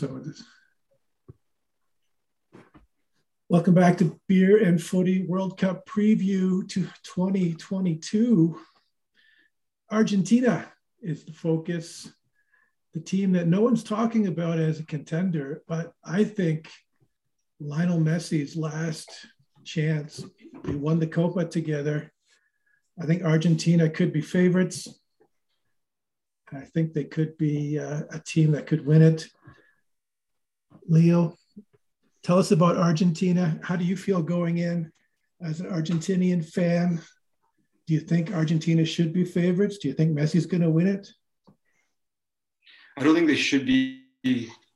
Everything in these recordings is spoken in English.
this. Welcome back to Beer and Footy World Cup preview to 2022. Argentina is the focus, the team that no one's talking about as a contender, but I think Lionel Messi's last chance. They won the Copa together. I think Argentina could be favorites. I think they could be uh, a team that could win it. Leo, tell us about Argentina. How do you feel going in as an Argentinian fan? Do you think Argentina should be favorites? Do you think Messi's going to win it? I don't think they should be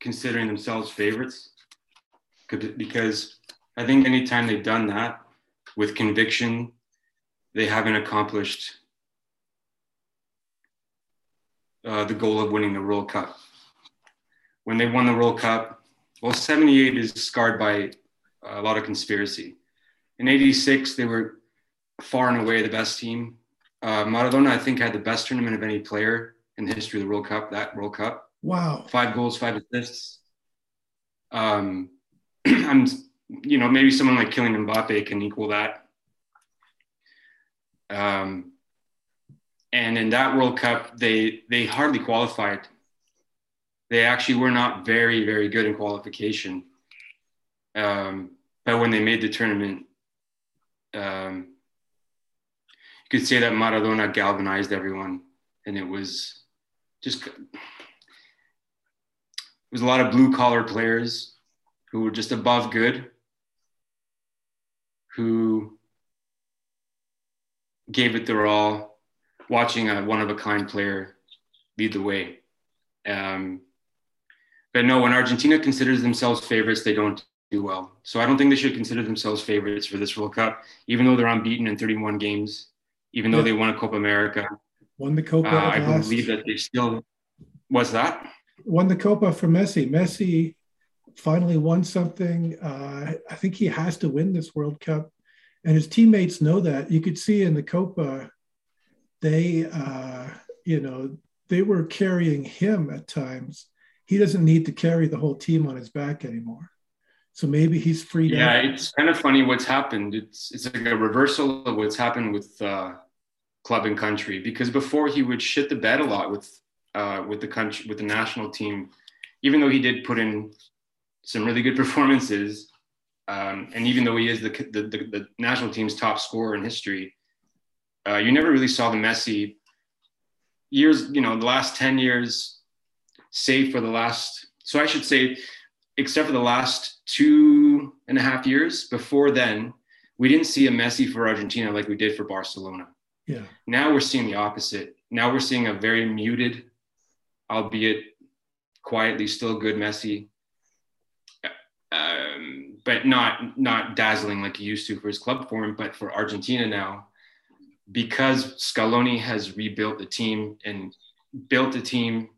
considering themselves favorites because I think anytime they've done that with conviction, they haven't accomplished uh, the goal of winning the World Cup. When they won the World Cup, well, 78 is scarred by a lot of conspiracy. In 86, they were far and away the best team. Uh, Maradona, I think, had the best tournament of any player in the history of the World Cup, that World Cup. Wow. Five goals, five assists. Um, I'm, you know, maybe someone like Kylian Mbappe can equal that. Um, and in that World Cup, they they hardly qualified they actually were not very, very good in qualification. Um, but when they made the tournament, um, you could say that Maradona galvanized everyone, and it was just it was a lot of blue collar players who were just above good, who gave it their all, watching a one of a kind player lead the way. Um, but no, when Argentina considers themselves favorites, they don't do well. So I don't think they should consider themselves favorites for this World Cup, even though they're unbeaten in 31 games, even though yeah. they won a Copa America. Won the Copa. Uh, I last. believe that they still. What's that? Won the Copa for Messi. Messi finally won something. Uh, I think he has to win this World Cup, and his teammates know that. You could see in the Copa, they, uh, you know, they were carrying him at times he doesn't need to carry the whole team on his back anymore. So maybe he's free. Yeah, it's kind of funny what's happened. It's it's like a reversal of what's happened with uh, club and country because before he would shit the bed a lot with uh, with the country with the national team, even though he did put in some really good performances, um, and even though he is the, the, the, the national team's top scorer in history, uh, you never really saw the Messi years. You know, the last ten years save for the last, so I should say, except for the last two and a half years, before then, we didn't see a Messi for Argentina like we did for Barcelona. Yeah. Now we're seeing the opposite. Now we're seeing a very muted, albeit quietly still good Messi, um, but not not dazzling like he used to for his club form. But for Argentina now, because Scaloni has rebuilt the team and built the team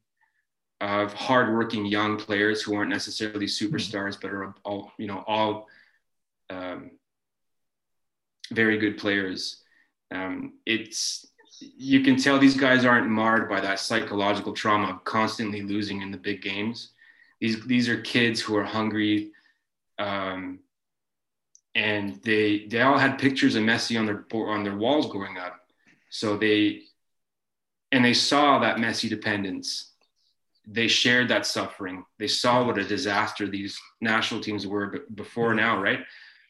of hardworking young players who aren't necessarily superstars, but are all you know all um, very good players. Um, it's you can tell these guys aren't marred by that psychological trauma of constantly losing in the big games. These these are kids who are hungry, um, and they they all had pictures of Messi on their on their walls growing up. So they and they saw that Messi dependence they shared that suffering. They saw what a disaster these national teams were before now, right?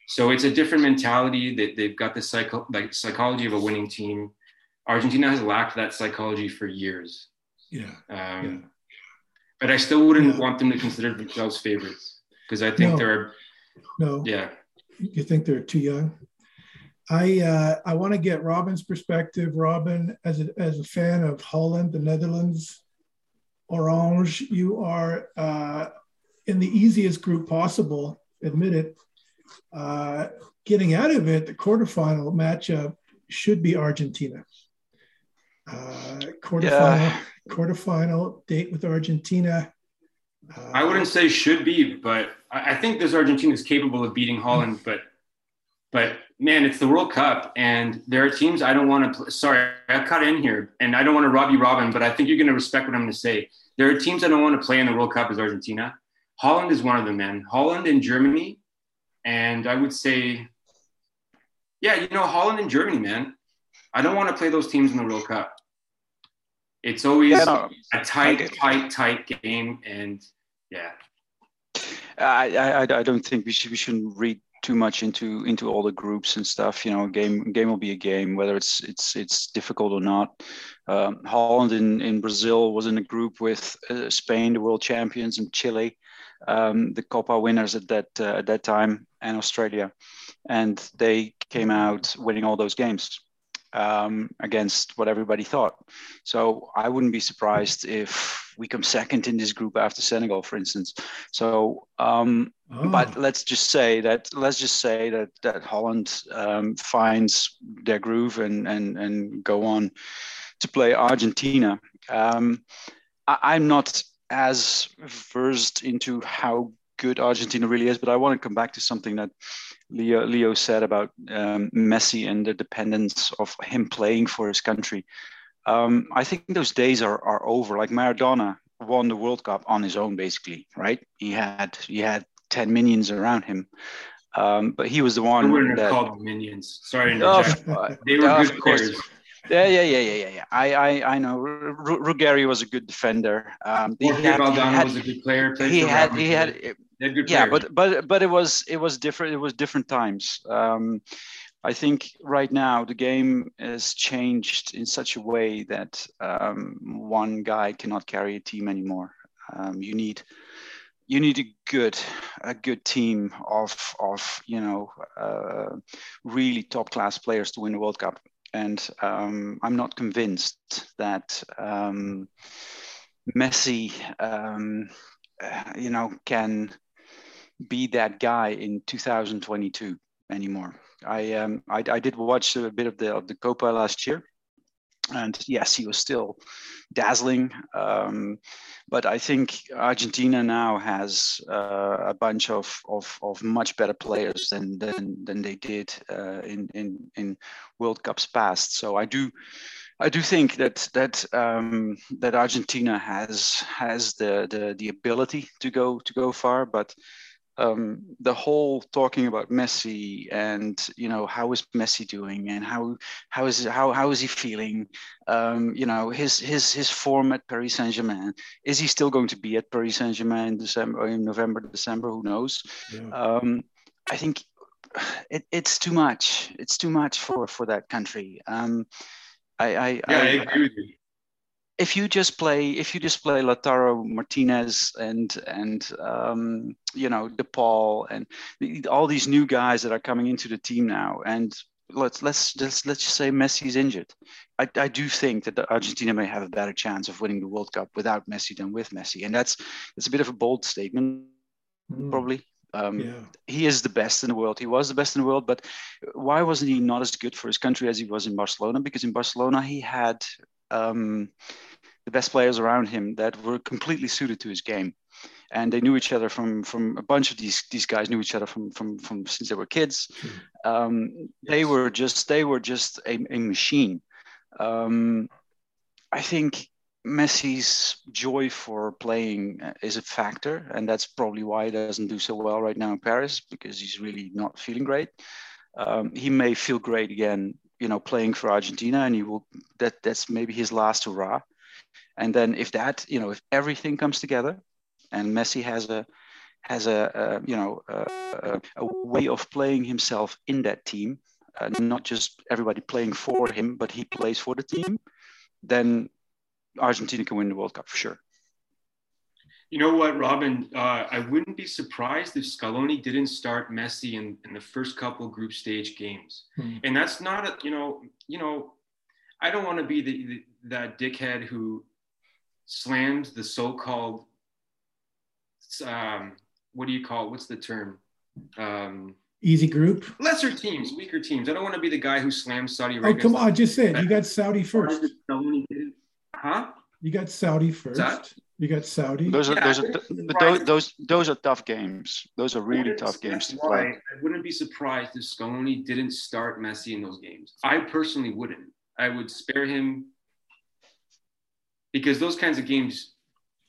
So it's a different mentality. That they've got the psycho, like psychology of a winning team. Argentina has lacked that psychology for years. Yeah. Um, yeah. But I still wouldn't yeah. want them to consider themselves favorites because I think no. they're. No. Yeah. You think they're too young? I uh, I want to get Robin's perspective. Robin, as a, as a fan of Holland, the Netherlands, Orange, you are uh, in the easiest group possible, admit it. Uh, getting out of it, the quarterfinal matchup should be Argentina. Uh, quarterfinal, yeah. quarterfinal date with Argentina. Uh, I wouldn't say should be, but I, I think this Argentina is capable of beating Holland. But, but man, it's the World Cup, and there are teams I don't want to. Sorry, I cut in here, and I don't want to rob you, Robin, but I think you're going to respect what I'm going to say there are teams I don't want to play in the World Cup is Argentina. Holland is one of them, man. Holland and Germany, and I would say, yeah, you know, Holland and Germany, man. I don't want to play those teams in the World Cup. It's always yeah, no, a tight, tight, tight game, and yeah. I, I, I don't think we should we shouldn't read too much into into all the groups and stuff. You know, game game will be a game, whether it's it's it's difficult or not. Um, Holland in in Brazil was in a group with uh, Spain, the world champions, and Chile, um, the Copa winners at that uh, at that time, and Australia, and they came out winning all those games um, against what everybody thought. So I wouldn't be surprised if we come second in this group after Senegal, for instance. So, um, oh. but let's just say that let's just say that that Holland um, finds their groove and and and go on to play Argentina. Um, I, I'm not as versed into how good Argentina really is, but I want to come back to something that Leo, Leo said about um, Messi and the dependence of him playing for his country. Um, I think those days are, are over. Like Maradona won the World Cup on his own, basically, right? He had he had ten minions around him, um, but he was the one. I wouldn't that, have called minions. Sorry, oh, they were good players. Yeah, yeah, yeah, yeah, yeah, I, I, I know. Ruggeri was a good defender. Um, Jorge had, Valdano had, was a good player. He had, he had, yeah, but but but it was it was different. It was different times. Um, I think right now the game has changed in such a way that um, one guy cannot carry a team anymore. Um, you need you need a good a good team of of you know uh, really top class players to win the World Cup, and um, I'm not convinced that um, Messi um, uh, you know can be that guy in 2022 anymore. I um, I, I, did watch a bit of the of the Copa last year, and yes, he was still dazzling. Um, but I think Argentina now has uh, a bunch of, of, of much better players than than, than they did uh, in, in in World Cups past. So I do. I do think that that um, that Argentina has has the, the the ability to go to go far, but um, the whole talking about Messi and you know how is Messi doing and how how is how how is he feeling? Um, you know his his his form at Paris Saint Germain. Is he still going to be at Paris Saint Germain in December, in November, December? Who knows? Yeah. Um, I think it, it's too much. It's too much for for that country. Um, I, I, yeah, I, I agree with you if you just play if you just play Lautaro Martinez and and um, you know De Paul and all these new guys that are coming into the team now, and let's let's let's let's just say Messi's injured. I, I do think that Argentina may have a better chance of winning the World Cup without Messi than with Messi, and that's that's a bit of a bold statement, mm. probably. Um, yeah. He is the best in the world. He was the best in the world, but why wasn't he not as good for his country as he was in Barcelona? Because in Barcelona he had um, the best players around him that were completely suited to his game. And they knew each other from from a bunch of these these guys knew each other from from from since they were kids. Um, yes. they were just they were just a, a machine. Um, i think messi's joy for playing is a factor and that's probably why he doesn't do so well right now in paris because he's really not feeling great. Um, he may feel great again you know playing for argentina and he will that that's maybe his last hurrah and then if that, you know, if everything comes together, and Messi has a has a, a you know a, a, way of playing himself in that team, uh, not just everybody playing for him, but he plays for the team, then Argentina can win the World Cup for sure. You know what, Robin? Uh, I wouldn't be surprised if Scaloni didn't start Messi in, in the first couple group stage games, hmm. and that's not a you know you know I don't want to be the, the that dickhead who slammed the so-called um, what do you call it? What's the term? Um, Easy group. Lesser teams, weaker teams. I don't want to be the guy who slams Saudi Arabia. Oh come on, just say it. You got Saudi first. Huh? You got Saudi first. You got Saudi. Those are yeah, those are those, those those are tough games. Those are really tough games to play. I wouldn't be surprised if Scaloni didn't start Messi in those games. I personally wouldn't. I would spare him because those kinds of games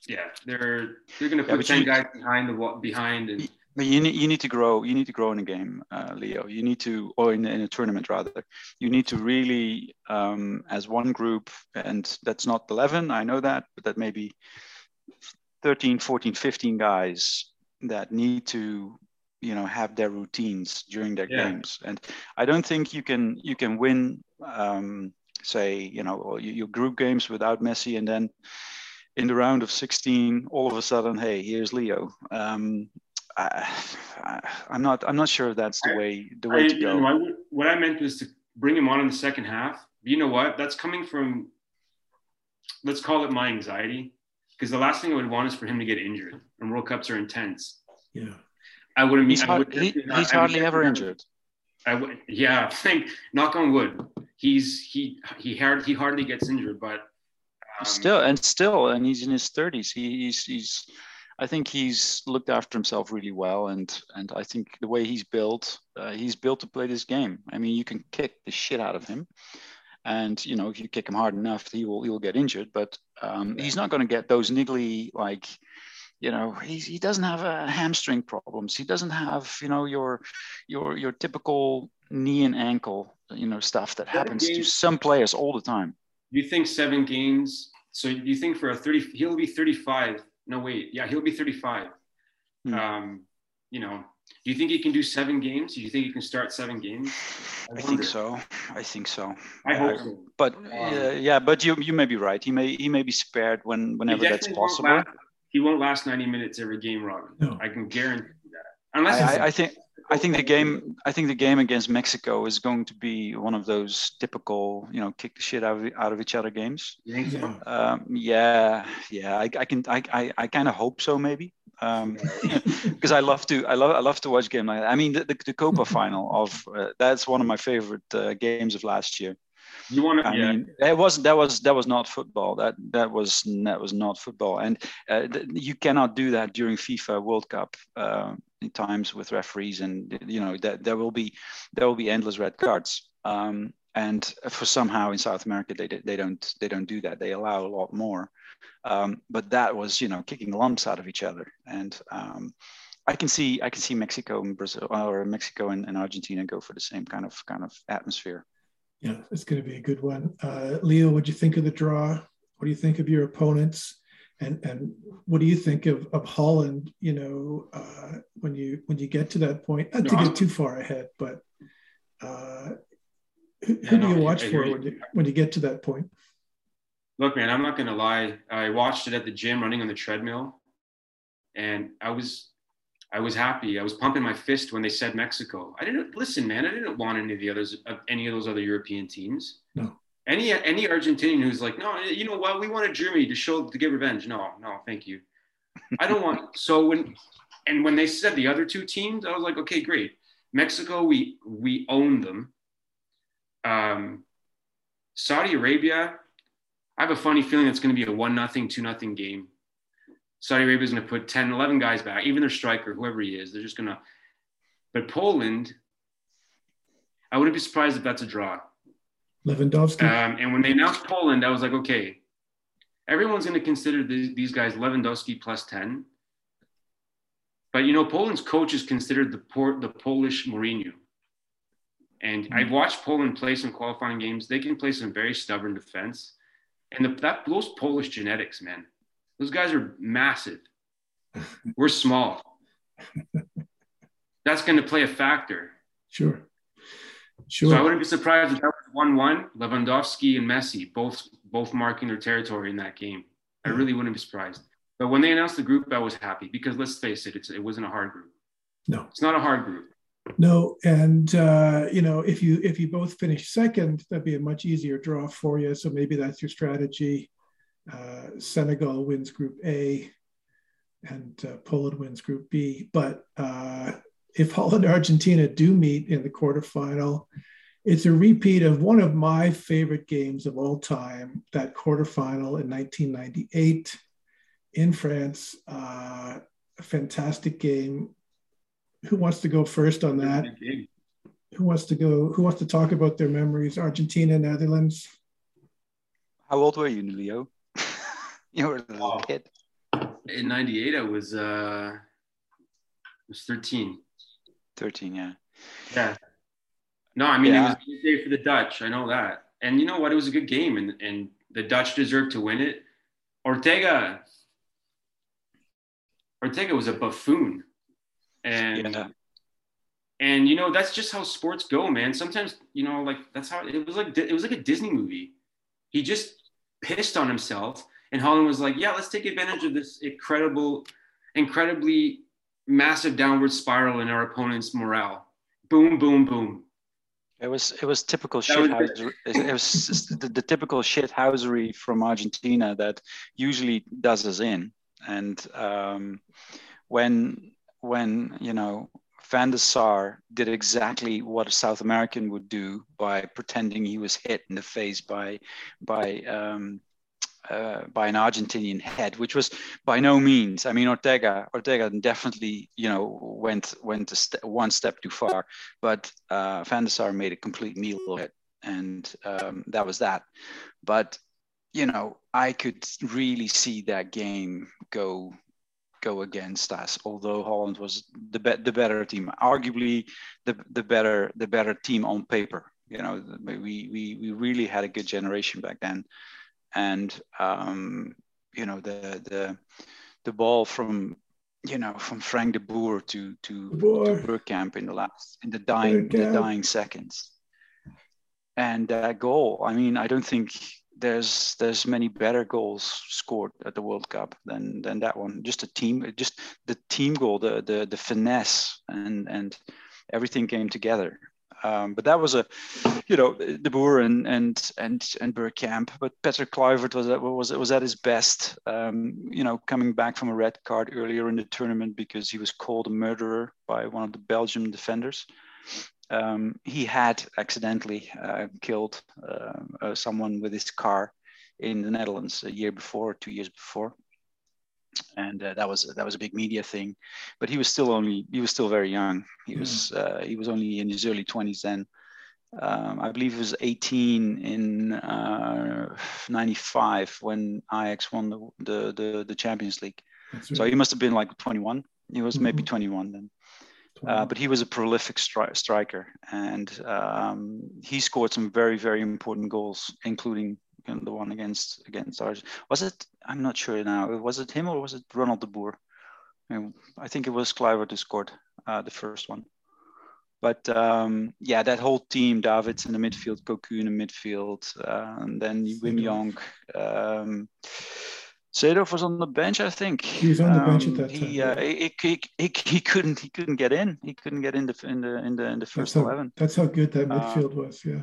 yeah, they're they're going to put yeah, ten you, guys behind the behind and. But you need you need to grow. You need to grow in a game, uh, Leo. You need to, or in, in a tournament rather. You need to really, um, as one group, and that's not 11. I know that, but that maybe 13, 14, 15 guys that need to, you know, have their routines during their yeah. games. And I don't think you can you can win, um, say, you know, your group games without Messi, and then in the round of 16, all of a sudden, hey, here's Leo. Um, I, am not. I'm not sure if that's the way. The way I, to go. Know, I, what I meant was to bring him on in the second half. You know what? That's coming from. Let's call it my anxiety, because the last thing I would want is for him to get injured. And World Cups are intense. Yeah. I wouldn't. He's, hard, would, he, he's hardly ever injured. I would. Yeah. I think. Knock on wood. He's he he hard, he hardly gets injured, but. Um, still and still, and he's in his 30s. He, he's he's I think he's looked after himself really well, and and I think the way he's built, uh, he's built to play this game. I mean, you can kick the shit out of him, and you know if you kick him hard enough, he will he will get injured. But um, he's not going to get those niggly like, you know, he's, he doesn't have a hamstring problems. He doesn't have you know your your your typical knee and ankle you know stuff that happens to some players all the time. You think seven games? So you think for a thirty, he'll be thirty-five. No wait. Yeah he'll be 35 hmm. um, you know do you think he can do seven games? Do you think he can start seven games? I, I think so. I think so. I hope so. but um, uh, yeah but you you may be right. He may he may be spared when whenever that's possible he won't last 90 minutes every game robin no. i can guarantee that unless I, I think I think the game. I think the game against Mexico is going to be one of those typical, you know, kick the shit out of, out of each other games. Yeah, um, yeah, yeah. I, I can. I, I, I kind of hope so, maybe, because um, I love to. I love. I love to watch game like that. I mean, the, the, the Copa final of uh, that's one of my favorite uh, games of last year. You want to? I yeah. mean, that was that was that was not football. That that was that was not football, and uh, th- you cannot do that during FIFA World Cup. Uh, times with referees, and you know that there will be there will be endless red cards. Um, and for somehow in South America they, they don't they don't do that. They allow a lot more. Um, but that was you know kicking lumps out of each other, and um, I can see I can see Mexico and Brazil or Mexico and, and, Argentina go for the same kind of kind of atmosphere. Yeah, it's going to be a good one. Uh, Leo, what do you think of the draw? What do you think of your opponents? and and what do you think of, of Holland? You know, uh, when you when you get to that point, not no, to get too far ahead, but uh, who, yeah, who do you watch for when you, when you get to that point? Look, man, I'm not gonna lie. I watched it at the gym, running on the treadmill, and I was I was happy. I was pumping my fist when they said Mexico. I didn't listen, man. I didn't want any of the others, any of those other European teams. No any any Argentinian who's like, no, you know what, we wanted Germany to show to get revenge. No, no, thank you. I don't want. So when and when they said the other two teams, I was like, okay, great. Mexico, we we own them. Um, Saudi Arabia, I have a funny feeling it's going to be a one nothing, two nothing game. Saudi Arabia is going to put 10, 11 guys back, even their striker, whoever he is, they're just going to. But Poland, I wouldn't be surprised if that's a draw. Lewandowski. Um, and when they announced Poland, I was like, okay, everyone's going to consider these, these guys Lewandowski plus 10. But, you know, Poland's coach is considered the, Port, the Polish Mourinho. And mm-hmm. I've watched Poland play some qualifying games. They can play some very stubborn defense. And the, that those Polish genetics, man, those guys are massive. We're small. That's going to play a factor. Sure. Sure. So I wouldn't be surprised if that was one-one. Lewandowski and Messi both both marking their territory in that game. I really wouldn't be surprised. But when they announced the group, I was happy because let's face it, it wasn't a hard group. No, it's not a hard group. No, and uh, you know if you if you both finish second, that'd be a much easier draw for you. So maybe that's your strategy. Uh, Senegal wins Group A, and uh, Poland wins Group B. But uh, if Holland and Argentina do meet in the quarterfinal, it's a repeat of one of my favorite games of all time, that quarterfinal in 1998 in France. Uh, a fantastic game. Who wants to go first on that? Who wants to go? Who wants to talk about their memories? Argentina, Netherlands. How old were you, Leo? you were a little oh. kid. in '98, I was uh, was 13. 13, yeah. Yeah. No, I mean yeah. it was a good day for the Dutch. I know that. And you know what? It was a good game, and and the Dutch deserved to win it. Ortega. Ortega was a buffoon, and yeah. and you know that's just how sports go, man. Sometimes you know, like that's how it was like. It was like a Disney movie. He just pissed on himself, and Holland was like, "Yeah, let's take advantage of this incredible, incredibly massive downward spiral in our opponent's morale. Boom, boom, boom. It was it was typical shithousery. it was the, the, typical shithousery from Argentina that usually does us in. And um, when when you know Van der Sar did exactly what a South American would do by pretending he was hit in the face by by um, uh, by an Argentinian head, which was by no means. I mean, Ortega Ortega definitely you know went went st- one step too far, but uh, Van der Sar made a complete meal of it, and um, that was that. But you know, I could really see that game go go against us. Although Holland was the be- the better team, arguably the the better the better team on paper. You know, we we we really had a good generation back then and um, you know the the the ball from you know from Frank de Boer to to, to Bergkamp in the last in the dying the dying seconds, and that goal. I mean, I don't think there's there's many better goals scored at the World Cup than than that one. Just a team, just the team goal, the the the finesse and and everything came together. Um, but that was a, you know, De Boer and and and and Bergkamp. But Peter Kluivert was was was at his best. Um, you know, coming back from a red card earlier in the tournament because he was called a murderer by one of the Belgian defenders. Um, he had accidentally uh, killed uh, uh, someone with his car in the Netherlands a year before, two years before and uh, that was that was a big media thing. But he was still only he was still very young. He was hmm. uh, he was only in his early twenties then. Um, I believe he was 18 in uh, 95 when Ajax won the, the, the, the Champions League. Right. So he must have been like 21. He was mm-hmm. maybe 21 then. Uh, but he was a prolific stri- striker and um, he scored some very, very important goals, including the one against against ours. Was it? I'm not sure now. Was it him or was it Ronald de Boer? I think it was Kluivert who scored uh, the first one. But um, yeah, that whole team, Davids in the midfield, Cocu in the midfield, uh, and then Wim Jonk. Um, was on the bench, I think. He was on the bench at that um, time. He, uh, he, he, he, he, couldn't he couldn't get in. He couldn't get in the in the in the in the first that's how, eleven. That's how good that uh, midfield was. Yeah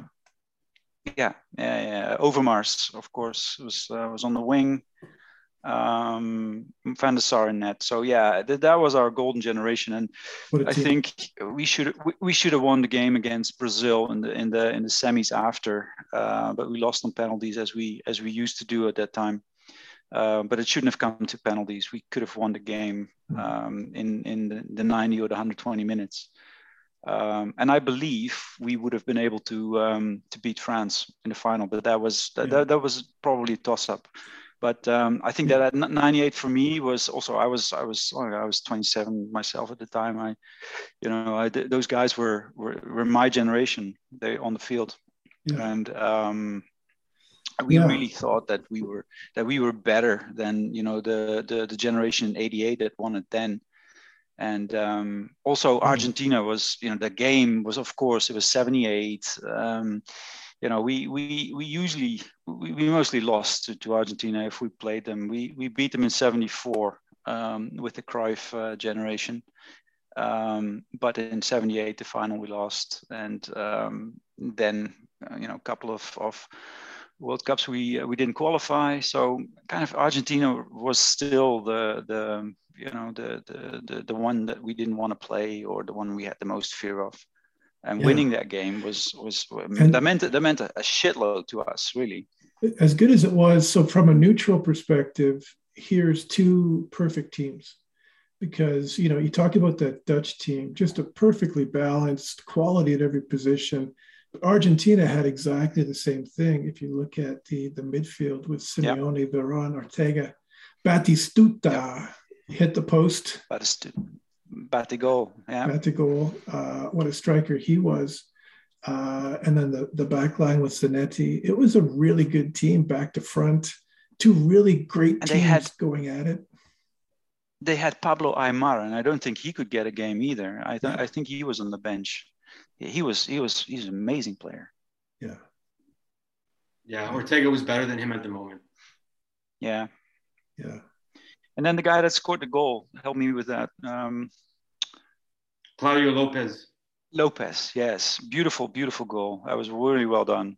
yeah, yeah, yeah. Overmars, of course, was uh, was on the wing. Um, Van der Sar in net. So yeah, th- that was our golden generation, and I think we should we, we, should have won the game against Brazil in the in the in the semis after, uh, but we lost on penalties as we as we used to do at that time. Uh, but it shouldn't have come to penalties. We could have won the game hmm. um, in in the, the 90 or the 120 minutes. Um, and I believe we would have been able to um, to beat France in the final, but that was that, yeah. that, that, was probably a toss up. But um, I think that at 98 for me was also I was I was I was 27 myself at the time. I, you know, I, those guys were, were were my generation. They on the field, yeah. and um, we yeah. really thought that we were that we were better than you know the the, the generation 88 that won it then and um, also mm-hmm. Argentina was, you know, the game was, of course, it was 78. Um, you know, we we we usually we, we mostly lost to, to Argentina if we played them. We we beat them in 74 um, with the Cruyff uh, generation. Um, but in 78, the final we lost. And um, then, uh, you know, a couple of, of World Cups we uh, we didn't qualify. So kind of Argentina was still the the you know the the the, the one that we didn't want to play or the one we had the most fear of. And yeah. winning that game was was and that meant that meant a, a shitload to us really. As good as it was, so from a neutral perspective, here's two perfect teams because you know you talk about that Dutch team, just a perfectly balanced quality at every position Argentina had exactly the same thing. If you look at the the midfield with Simeone, yeah. Veron, Ortega, Batistuta hit the post. Batigol, yeah. Batigol, uh, what a striker he was. Uh, and then the, the back line with Zanetti. It was a really good team back to front. Two really great and teams had, going at it. They had Pablo Aimar, and I don't think he could get a game either. I, th- yeah. I think he was on the bench. He was he was he's an amazing player. Yeah. Yeah, Ortega was better than him at the moment. Yeah. Yeah. And then the guy that scored the goal, help me with that. Um, Claudio Lopez. Lopez, yes, beautiful, beautiful goal. That was really well done.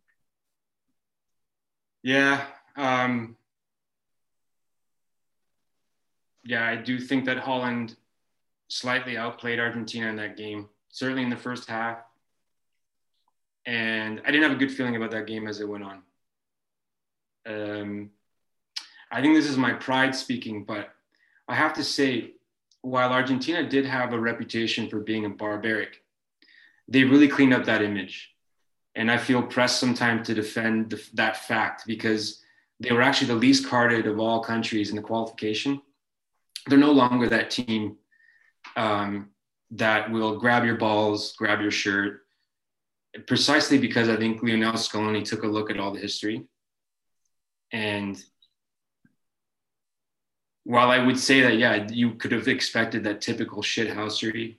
Yeah, um, yeah, I do think that Holland slightly outplayed Argentina in that game, certainly in the first half. And I didn't have a good feeling about that game as it went on. Um, I think this is my pride speaking, but I have to say, while Argentina did have a reputation for being a barbaric, they really cleaned up that image. And I feel pressed sometimes to defend the, that fact because they were actually the least carded of all countries in the qualification. They're no longer that team um, that will grab your balls, grab your shirt, precisely because I think Lionel Scaloni took a look at all the history. And while I would say that, yeah, you could have expected that typical shithousery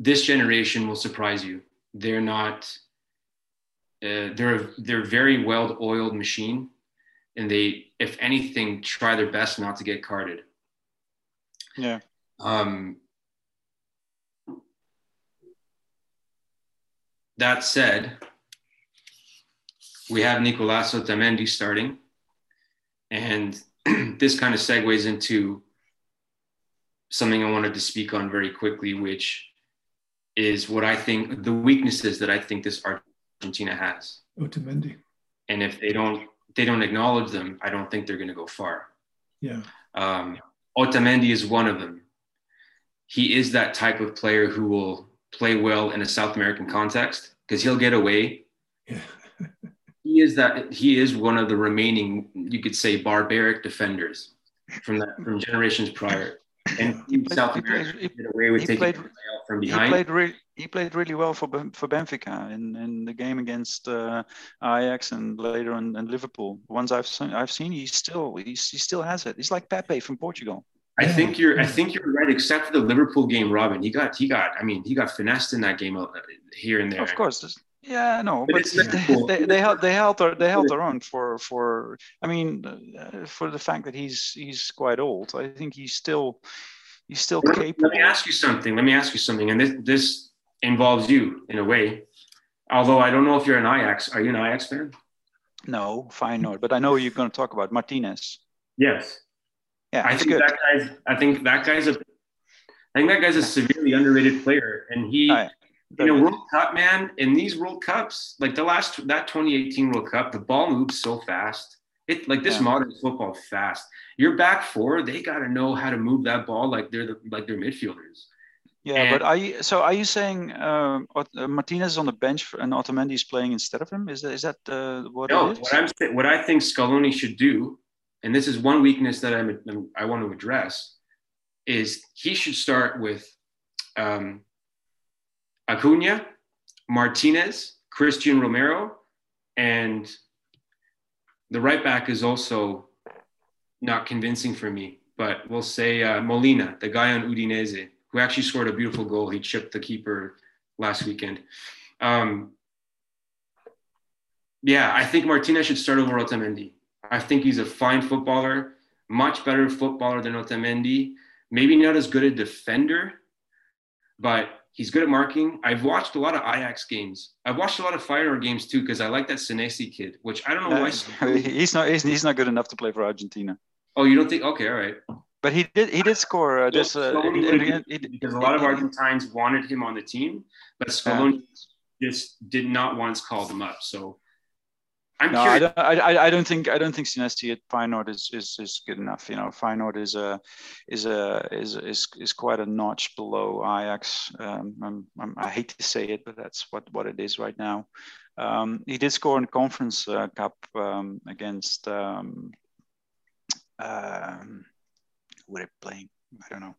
this generation will surprise you. They're not. Uh, they're they're very well oiled machine, and they, if anything, try their best not to get carded. Yeah. Um, that said, we have Nicolas Otamendi starting, and this kind of segues into something I wanted to speak on very quickly, which is what I think the weaknesses that I think this Argentina has. Otamendi. And if they don't they don't acknowledge them, I don't think they're going to go far. Yeah. Um, Otamendi is one of them. He is that type of player who will play well in a South American context because he'll get away. Yeah. He is that he is one of the remaining, you could say, barbaric defenders from that from generations prior. And he played, South America he, get away with taking played, from behind. He played, re- he played really well for for Benfica in, in the game against uh, Ajax and later in, in Liverpool. The ones I've seen, I've seen, he still he's, he still has it. He's like Pepe from Portugal. I think you're I think you're right, except for the Liverpool game, Robin. He got he got I mean he got finessed in that game uh, here and there. Of course, yeah, no, but, but they, they held they held their, they held their own for for I mean uh, for the fact that he's he's quite old. I think he's still he's still let, capable. Let me ask you something. Let me ask you something, and this this involves you in a way. Although I don't know if you're an Ajax. Are you an Ajax fan? No, fine, no. But I know you're going to talk about Martinez. Yes. Yeah, I think good. that guy's. I think that guy's a. I think that guy's a severely underrated player, and he. Right in a World Cup, man, in these World Cups, like the last that 2018 World Cup, the ball moves so fast. It like this yeah. modern football fast. Your back four, they got to know how to move that ball like they're the, like they're midfielders. Yeah, and, but are you so are you saying uh, Martinez is on the bench for, and Otamendi is playing instead of him? Is that is that uh, what? No, what I'm what I think Scaloni should do, and this is one weakness that I'm I want to address, is he should start with um, Acuna, Martinez, Cristian Romero, and the right back is also not convincing for me. But we'll say uh, Molina, the guy on Udinese, who actually scored a beautiful goal. He chipped the keeper last weekend. Um, yeah, I think Martinez should start over Otamendi. I think he's a fine footballer, much better footballer than Otamendi. Maybe not as good a defender, but He's good at marking. I've watched a lot of Ajax games. I've watched a lot of Feyenoord games too because I like that Senesi kid, which I don't know why. He's not. He's, he's not good enough to play for Argentina. Oh, you don't think? Okay, all right. But he did. He did score uh, this. Uh, in, in, because a lot of Argentines wanted him on the team, but Scaloni just did not once call them up. So I'm no, I don't, I, I don't think I don't think Senesi at Feyenoord is, is is good enough. You know, Feyenoord is a is a is is is quite a notch below Ajax. Um, I'm, I'm, i hate to say it, but that's what what it is right now. Um, he did score in the Conference uh, Cup um, against um, um, who were they playing? I don't know.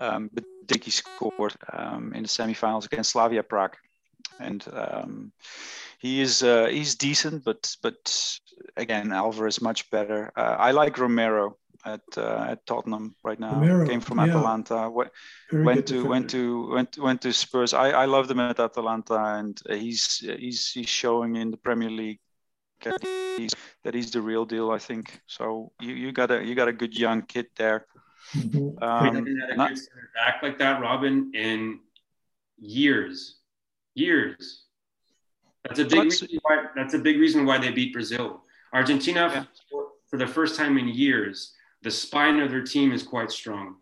Um, but Dicky scored um, in the semifinals against Slavia Prague, and um, he is uh, he's decent, but but again, Alvarez much better. Uh, I like Romero at uh, at Tottenham right now. Romero, Came from Atalanta. Went, went to went to went went to Spurs. I, I loved him at Atalanta, and he's he's he's showing in the Premier League that he's, that he's the real deal. I think so. You you got a you got a good young kid there. Mm-hmm. Um, not, back like that, Robin, in years, years. That's a big reason why. That's a big reason why they beat Brazil. Argentina, yeah. for, for the first time in years, the spine of their team is quite strong.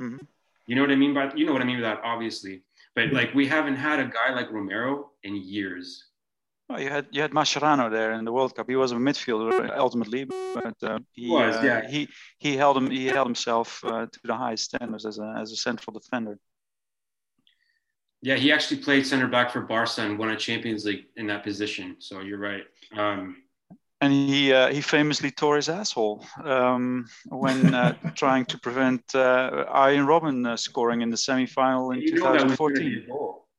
Mm-hmm. You know what I mean by you know what I mean by that, obviously. But like we haven't had a guy like Romero in years. Oh, you had you had Mascherano there in the World Cup. He was a midfielder ultimately, but uh, he was, uh, yeah. he he held him he held himself uh, to the highest standards as a as a central defender. Yeah, he actually played center back for Barca and won a Champions League in that position. So you're right. Um, and he uh, he famously tore his asshole um, when uh, trying to prevent uh, Arjen Robben uh, scoring in the semi-final in you 2014.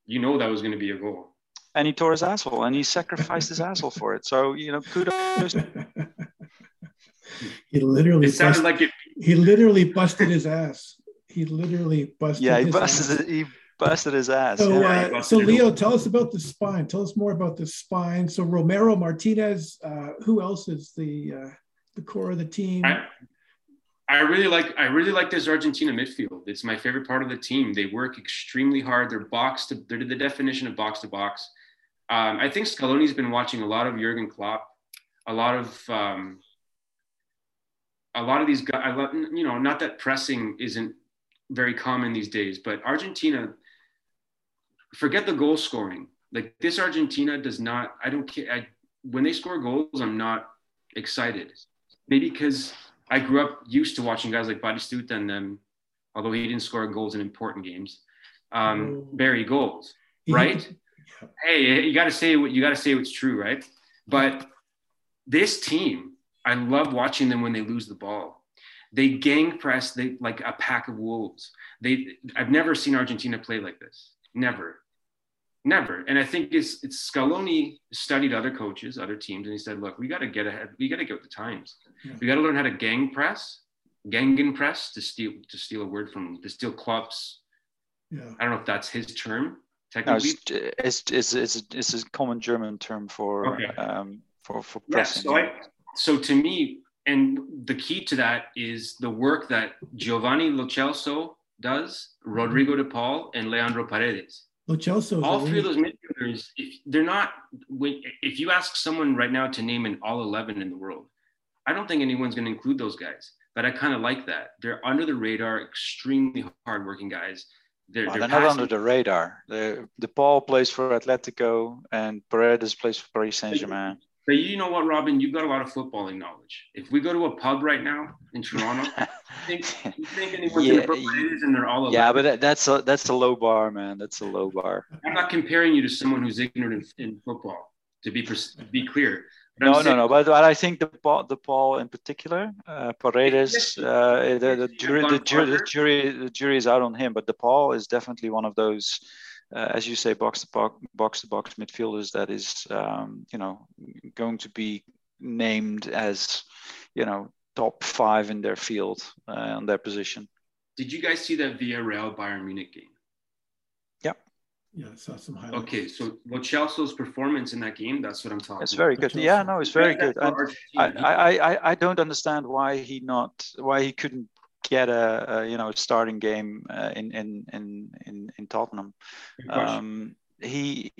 you know that was going to be a goal. And he tore his asshole, and he sacrificed his asshole for it. So you know, kudos. he literally. It sounded busted, like it. He literally busted his ass. He literally busted. Yeah, he busted. Ass. He busted his ass. So, yeah, uh, so Leo, tell us about the spine. Tell us more about the spine. So Romero Martinez. Uh, who else is the uh, the core of the team? I, I really like I really like this Argentina midfield. It's my favorite part of the team. They work extremely hard. They're box to they're the definition of box to box. Um, I think Scaloni's been watching a lot of Jurgen Klopp, a lot of um, a lot of these guys. I love, you know, not that pressing isn't very common these days, but Argentina forget the goal scoring. Like this Argentina does not, I don't care. I, when they score goals, I'm not excited. Maybe because I grew up used to watching guys like Batistuta and them, although he didn't score goals in important games, um, oh. bury goals, right? hey, you got to say what you got to say what's true, right? But this team, I love watching them when they lose the ball. They gang press they like a pack of wolves. They I've never seen Argentina play like this. Never. Never. And I think it's, it's Scaloni studied other coaches, other teams, and he said, look, we got to get ahead. We got to get with the times. Yeah. We got to learn how to gang press, gegen press to steal, to steal a word from, to steal Klopp's. Yeah. I don't know if that's his term. Technically. No, it's, it's, it's, it's, it's a common German term for, okay. um, for, for pressing. Yeah, so, I, so to me, and the key to that is the work that Giovanni Lo Celso does, Rodrigo de Paul, and Leandro Paredes Lo Celso. All three of those midfielders, if they're not, if you ask someone right now to name an all 11 in the world, I don't think anyone's going to include those guys. But I kind of like that. They're under the radar, extremely hardworking guys. They're, well, they're, they're not under the radar. The de Paul plays for Atletico and Paredes plays for Paris Saint Germain. But you know what, Robin? You've got a lot of footballing knowledge. If we go to a pub right now in Toronto, think, you think anyone's yeah, going to and they're all Yeah, but that's a that's a low bar, man. That's a low bar. I'm not comparing you to someone who's ignorant in, in football. To be to be clear. But no, saying, no, no. But, but I think de Paul, de Paul in particular, uh, Paredes, uh, the, the, jury, the, jury, the jury, the jury is out on him. But de Paul is definitely one of those uh, as you say, box to box, box to box midfielders that is, um, you know, going to be named as, you know, top five in their field uh, on their position. Did you guys see that Villarreal Bayern Munich game? Yeah. Yeah, I saw some highlights. Okay, so Lo Celso's performance in that game, that's what I'm talking It's very good. Yeah, no, it's very good. I, I, I, I don't understand why he not why he couldn't get a, a you know starting game uh, in, in in in in Tottenham. Um, he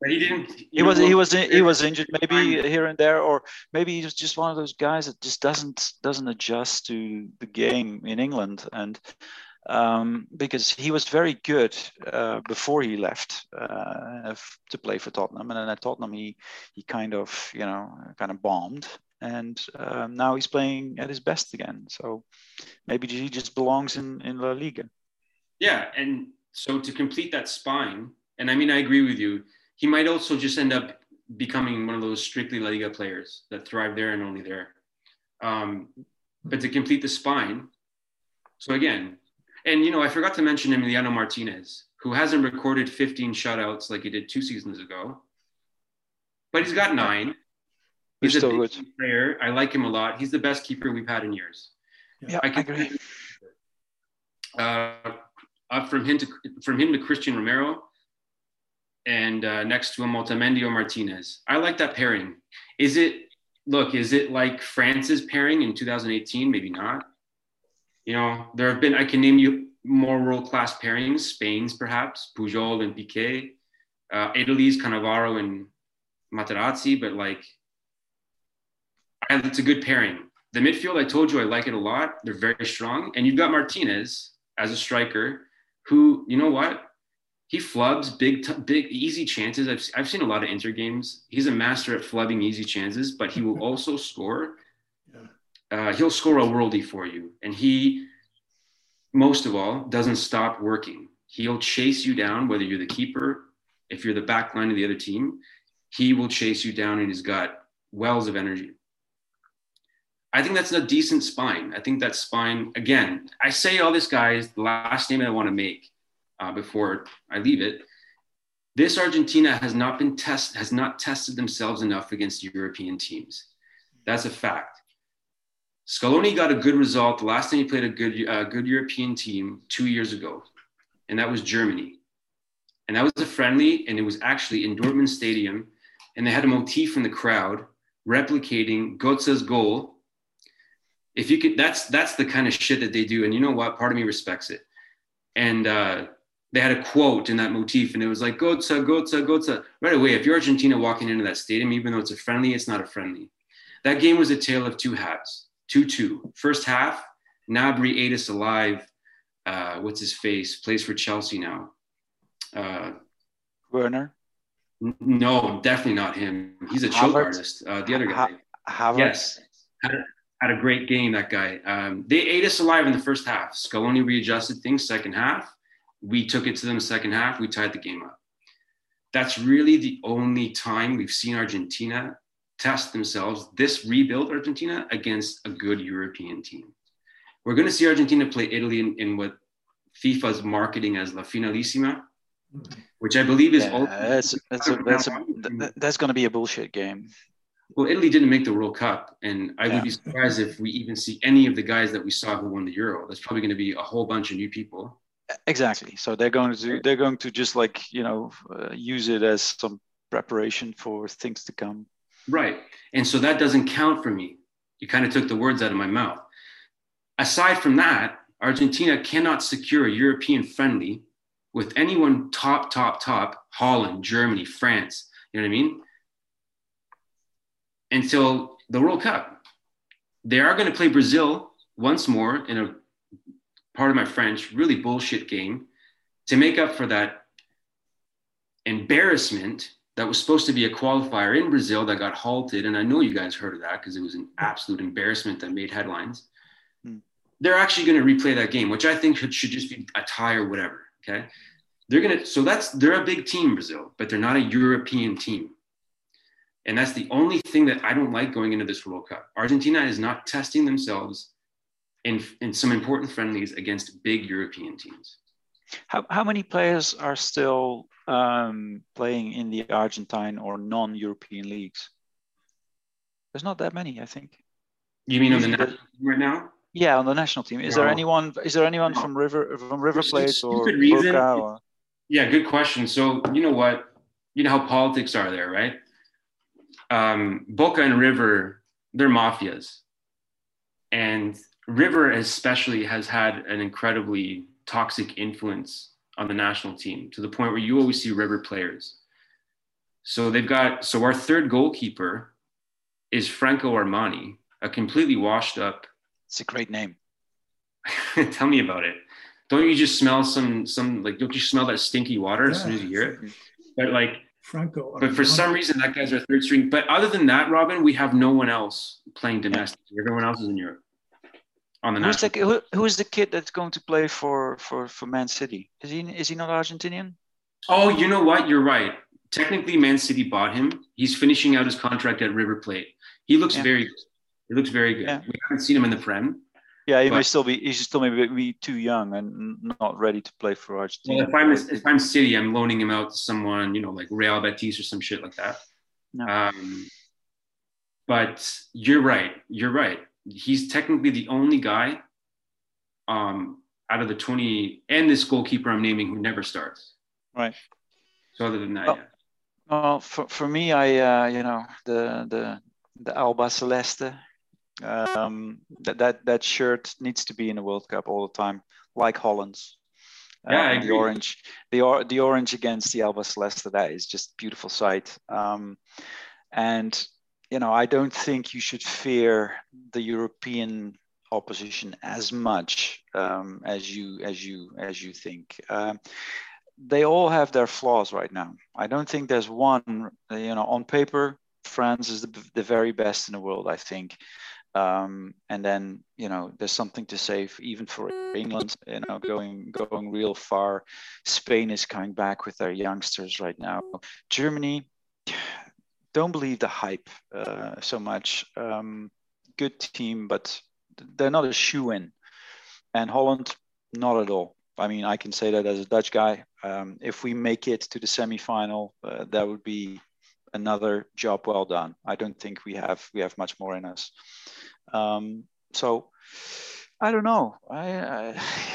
but he didn't he was he was he was injured maybe here and there or maybe he was just one of those guys that just doesn't doesn't adjust to the game in England. And um, because he was very good uh, before he left uh, to play for Tottenham. And then at Tottenham he he kind of you know kind of bombed and um, now he's playing at his best again. So maybe he just belongs in in La Liga. Yeah, and so to complete that spine, and I mean I agree with you. He might also just end up becoming one of those strictly La Liga players that thrive there and only there. Um, but to complete the spine. So again, and you know, I forgot to mention Emiliano Martinez, who hasn't recorded 15 shutouts like he did two seasons ago, but he's got nine. He's, he's a good player. I like him a lot. He's the best keeper we've had in years. Yeah, I, can, I agree. Uh, up from him to from him to Cristian Romero, and uh, next to him Otamendi or Martinez. I like that pairing. Is it look? Is it like France's pairing in 2018? Maybe not. You know, there have been. I can name you more world class pairings. Spain's perhaps Puyol and Piqué. Uh, Italy's Cannavaro and Materazzi, but like, it's a good pairing. The midfield, I told you, I like it a lot. They're very strong, and you've got Martinez as a striker, who you know what he flubs big, t- big, easy chances. I've, I've seen a lot of Inter games. He's a master at flubbing easy chances, but he will also score. Uh, he'll score a worldie for you. And he, most of all, doesn't stop working. He'll chase you down, whether you're the keeper, if you're the back line of the other team, he will chase you down and he's got wells of energy. I think that's a decent spine. I think that spine, again, I say all this, guys, the last name I want to make uh, before I leave it. This Argentina has not been test has not tested themselves enough against European teams. That's a fact. Scaloni got a good result the last time he played a good uh, good European team two years ago, and that was Germany. And that was a friendly, and it was actually in Dortmund Stadium, and they had a motif in the crowd replicating Götze's goal. If you could, that's that's the kind of shit that they do, and you know what? Part of me respects it. And uh, they had a quote in that motif and it was like Götze, Götze, Götze. Right away, if you're Argentina walking into that stadium, even though it's a friendly, it's not a friendly. That game was a tale of two halves, 2-2. First half, Gnabry ate us alive. Uh, what's his face? Plays for Chelsea now. Uh, Werner? N- no, definitely not him. He's a choke artist. Uh, the other guy. Ha- yes. Had a, great game, that guy. Um, they ate us alive in the first half. Scaloni readjusted things second half we took it to them second half. We tied the game up. That's really the only time we've seen Argentina test themselves, this rebuild Argentina against a good European team. We're going to see Argentina play Italy in, in what FIFA's marketing as La Finalissima, which I believe is yeah, that's that's a, that's, a, that's going to be a bullshit game. Well, Italy didn't make the World Cup, and I yeah. would be surprised if we even see any of the guys that we saw who won the Euro. That's probably going to be a whole bunch of new people. Exactly. So they're going to they're going to just like you know uh, use it as some preparation for things to come. Right. And so that doesn't count for me. You kind of took the words out of my mouth. Aside from that argentina cannot secure a european friendly with anyone top top top holland germany france. You know what i mean until the world cup they are going to play brazil once more in a part of my French, really bullshit game to make up for that embarrassment that was supposed to be a qualifier in Brazil that got halted. And I know you guys heard of that because it was an absolute embarrassment that made headlines. Hmm. They're actually going to replay that game, which I think should, should just be a tie or whatever. Okay. They're going to, so that's, they're a big team, Brazil, but they're not a European team. And that's the only thing that I don't like going into this World Cup. Argentina is not testing themselves in, in some important friendlies against big European teams. How, how many players are still um, playing in the Argentine or non-European leagues? There's not that many, I think. You mean on the national team right now? Yeah, on the national team. Is no. there anyone? Is there anyone no. from River from River Plate or Boca? Or? Yeah, good question. So you know what? You know how politics are there, right? Um, Boca and River, they're mafias, and River especially has had an incredibly toxic influence on the national team to the point where you always see River players. So they've got so our third goalkeeper is Franco Armani, a completely washed up. It's a great name. Tell me about it. Don't you just smell some some like don't you smell that stinky water yeah, as soon as you hear it? But like Franco. But for some reason that guy's our third string. But other than that, Robin, we have no one else playing domestic. Everyone else is in Europe on the who's the, who, who is the kid that's going to play for for for Man City? Is he is he not Argentinian? Oh, you know what? You're right. Technically, Man City bought him. He's finishing out his contract at River Plate. He looks yeah. very. He looks very good. Yeah. We haven't seen him in the Prem. Yeah, he but, may still be. He's still maybe be too young and not ready to play for Argentina. Well, if I'm if I'm City, I'm loaning him out to someone, you know, like Real Betis or some shit like that. No. Um, but you're right. You're right. He's technically the only guy um, out of the 20 and this goalkeeper I'm naming who never starts. Right. So other than that, well, yeah. Well, for, for me, I uh, you know the the the Albiceleste um, that that that shirt needs to be in the World Cup all the time, like Holland's. Yeah, the orange, the or, the orange against the Albiceleste. That is just beautiful sight. Um, and you know, I don't think you should fear the European opposition as much um, as you as you as you think. Um, they all have their flaws right now. I don't think there's one. You know, on paper, France is the, the very best in the world. I think. Um, and then you know there's something to say even for England. You know, going going real far. Spain is coming back with their youngsters right now. Germany, don't believe the hype uh, so much. Um, good team, but they're not a shoe in. And Holland, not at all. I mean, I can say that as a Dutch guy. Um, if we make it to the semi-final, uh, that would be another job well done. I don't think we have we have much more in us. Um, so I don't know. I, I,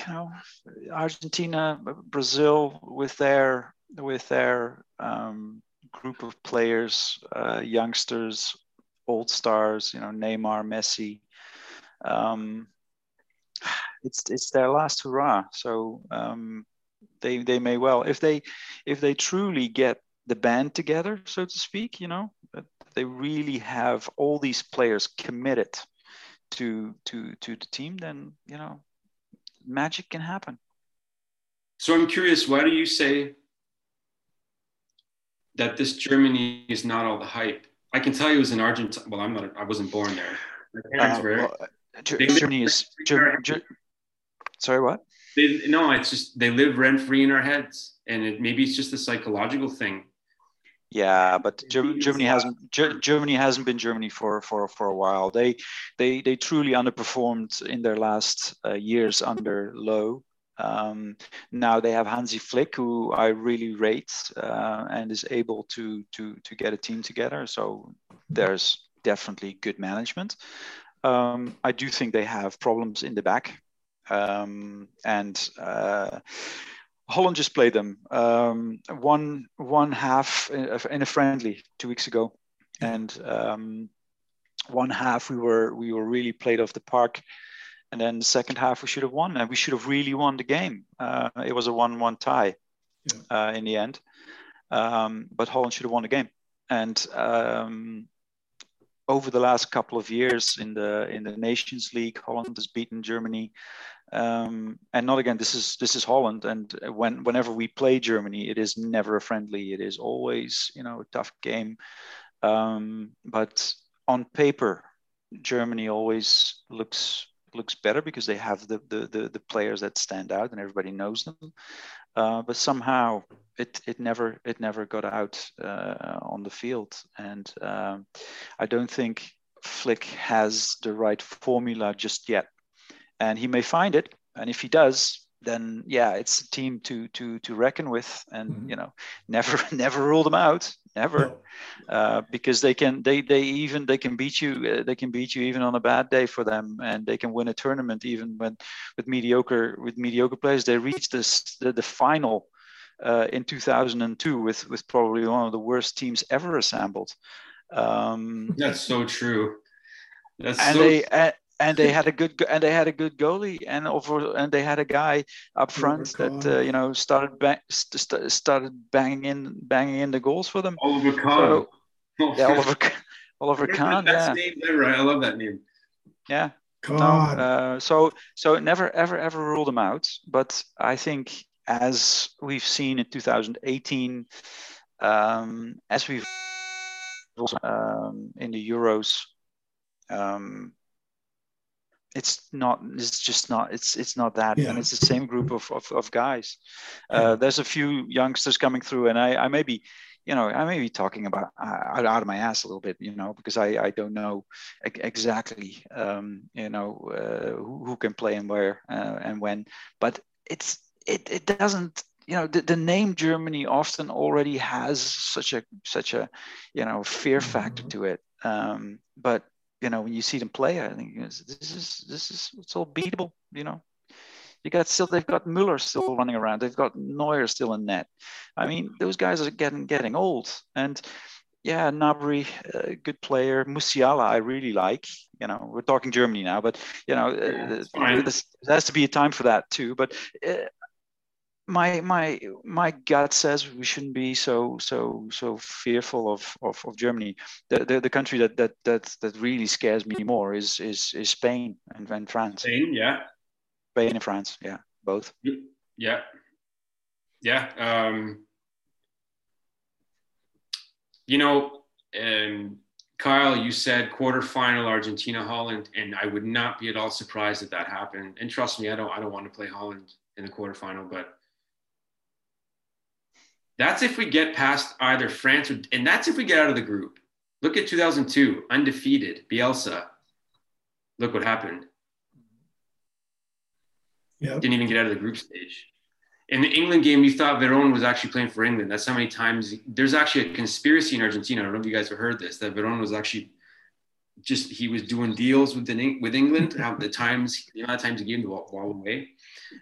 you know Argentina, Brazil with their with their um, group of players, uh, youngsters, old stars. You know Neymar, Messi. Um, it's it's their last hurrah. So um, they they may well if they if they truly get the band together, so to speak, you know, they really have all these players committed to to to the team, then you know, magic can happen. So I'm curious, why do you say that this Germany is not all the hype? I can tell you, as an Argentine. Well, I'm not. I wasn't born there. My parents uh, were. Well, Germany is. Germany, sorry, what? They, no, it's just they live rent free in our heads, and it, maybe it's just a psychological thing. Yeah, but Germany hasn't Germany hasn't been Germany for for for a while. They they they truly underperformed in their last uh, years under Löw. Um, now they have Hansi Flick, who I really rate uh, and is able to to to get a team together. So there's definitely good management. Um, I do think they have problems in the back, um, and. Uh, Holland just played them um, one one half in a friendly two weeks ago, and um, one half we were we were really played off the park, and then the second half we should have won and we should have really won the game. Uh, it was a one-one tie yeah. uh, in the end, um, but Holland should have won the game. And um, over the last couple of years in the in the Nations League, Holland has beaten Germany um, and not again this is this is holland. And when whenever we play germany it is never a friendly. It is always you know a tough game. Um, but on paper germany always looks looks better because they have the the, the, the players that stand out and everybody knows them. Uh, but somehow it it never it never got out uh, on the field. And um, i don't think flick has the right formula just yet and he may find it. And if he does, then yeah, it's a team to to to reckon with, and mm-hmm. you know, never never rule them out, never, uh, because they can they they even they can beat you uh, they can beat you even on a bad day for them, and they can win a tournament even when with mediocre with mediocre players. They reached this the, the final uh, in 2002 with with probably one of the worst teams ever assembled. Um, That's so true. That's and so... they and they had a good and they had a good goalie and over and they had a guy up front that uh, you know started bang, st- started banging in banging in the goals for them. Oliver Kahn. So, yeah, Oliver Oliver Kahn. Yeah, name ever. I love that name. Yeah. No, uh, so so never ever ever rule them out. But I think as we've seen in 2018, um, as we've um, in the Euros. Um, it's not it's just not it's it's not that yeah. and it's the same group of of, of guys uh, there's a few youngsters coming through and i i maybe you know, I may be talking about uh, out of my ass a little bit, you know, because I, I don't know exactly, um, you know, uh, who, who, can play and where uh, and when. But it's it, it doesn't, you know, the, the name Germany often already has such a such a, you know, fear factor mm-hmm. to it. Um, but you know, when you see them play, I think this is this is it's all beatable, you know. You got still they've got Muller still running around. They've got Neuer still in net. I mean, those guys are getting getting old. And yeah, Gnabry, a good player. Musiala, I really like. You know, we're talking Germany now, but you know, yeah, there has to be a time for that too. But uh, my my my gut says we shouldn't be so so so fearful of of, of Germany. The, the, the country that that that that really scares me more is is is Spain and, and France. Spain, yeah. Spain and France. Yeah, both. Yeah, yeah. Um, you know, um, Kyle, you said quarterfinal Argentina Holland, and I would not be at all surprised if that happened. And trust me, I don't I don't want to play Holland in the quarterfinal, but that's if we get past either France or, and that's if we get out of the group. Look at 2002, undefeated, Bielsa. Look what happened. Yep. Didn't even get out of the group stage. In the England game, you thought Veron was actually playing for England. That's how many times there's actually a conspiracy in Argentina. I don't know if you guys have heard this that Veron was actually just he was doing deals with the, with England. How the times the amount of times he gave the ball away,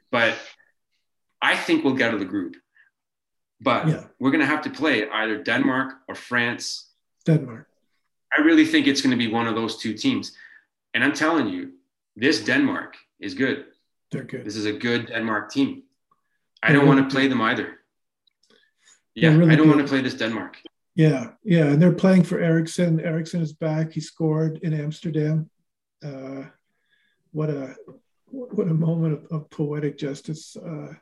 but I think we'll get out of the group. But yeah. we're going to have to play either Denmark or France. Denmark. I really think it's going to be one of those two teams. And I'm telling you, this Denmark is good. They're good. This is a good Denmark team. I don't want to play them either. Yeah, really I don't good. want to play this Denmark. Yeah, yeah, and they're playing for Eriksen. Eriksen is back. He scored in Amsterdam. Uh, what a what a moment of, of poetic justice. Uh,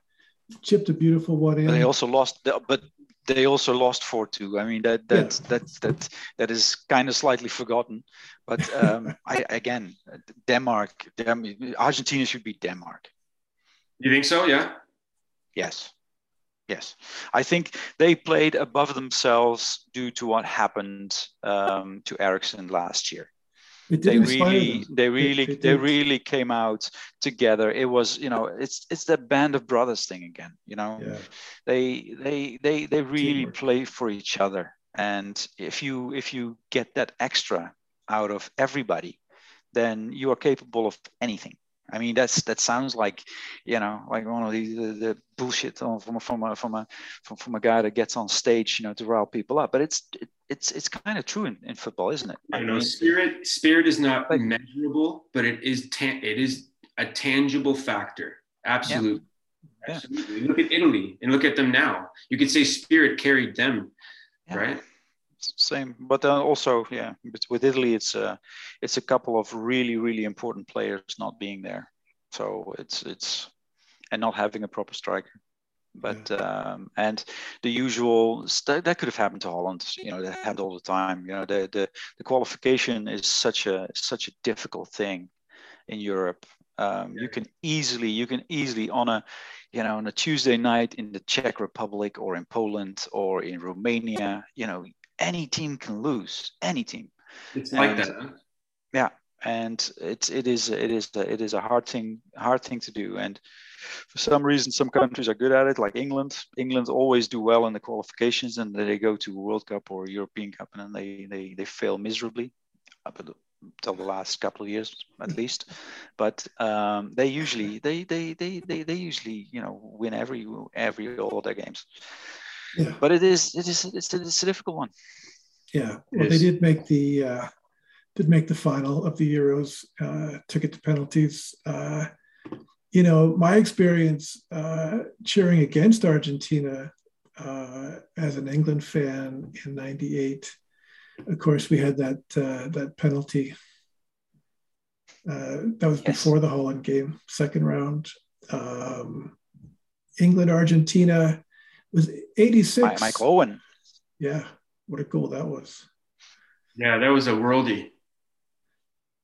chipped a beautiful one in. But they also lost, but they also lost four two. I mean that that yeah. that that that is kind of slightly forgotten. But um, I again, Denmark, Dem- Argentina should be Denmark. You think so? Yeah. Yes. Yes, I think they played above themselves due to what happened um, to Eriksen last year they really they really it, they really came out together. It was you know it's it's that band of brothers thing again you know? Yeah. they they they they really Teamwork. play for each other. And if you if you get that extra out of everybody then you are capable of anything I mean, that's that sounds like, you know, like one of these the, the bullshit from from a, from a from a from, from a guy that gets on stage, you know, to rile people up. But it's it, it's it's kind of true in, in football, isn't it? I know spirit spirit is not like, measurable, but it is ta- it is a tangible factor. Absolutely. Yeah. Absolutely. Yeah. Look at Italy and look at them now. You could say spirit carried them, yeah. right? Same but uh, also yeah with italy it's a uh, it's a couple of really really important players not being there so it's it's and not having a proper striker but yeah. um, and the usual that could have happened to Holland. You know, that happened all the time. You know, the the, the qualification is such a such a difficult thing in Europe. Um, yeah. You can easily you can easily on a you know on a Tuesday night in the Czech Republic or in Poland or in Romania. You know, any team can lose. Any team. It's and, like that. Huh? Yeah, and it's it is it is it is a hard thing hard thing to do and for some reason some countries are good at it like england england always do well in the qualifications and then they go to world cup or european cup and then they they, they fail miserably up until the last couple of years at least but um, they usually they, they they they they usually you know win every every all their games yeah. but it is it is it's, it's a difficult one yeah well they did make the uh did make the final of the Euros, uh, took it to penalties. Uh, you know, my experience uh, cheering against Argentina uh, as an England fan in '98, of course, we had that uh, that penalty. Uh, that was yes. before the Holland game, second round. Um, England Argentina was '86. Mike Owen. Yeah, what a goal that was. Yeah, that was a worldie.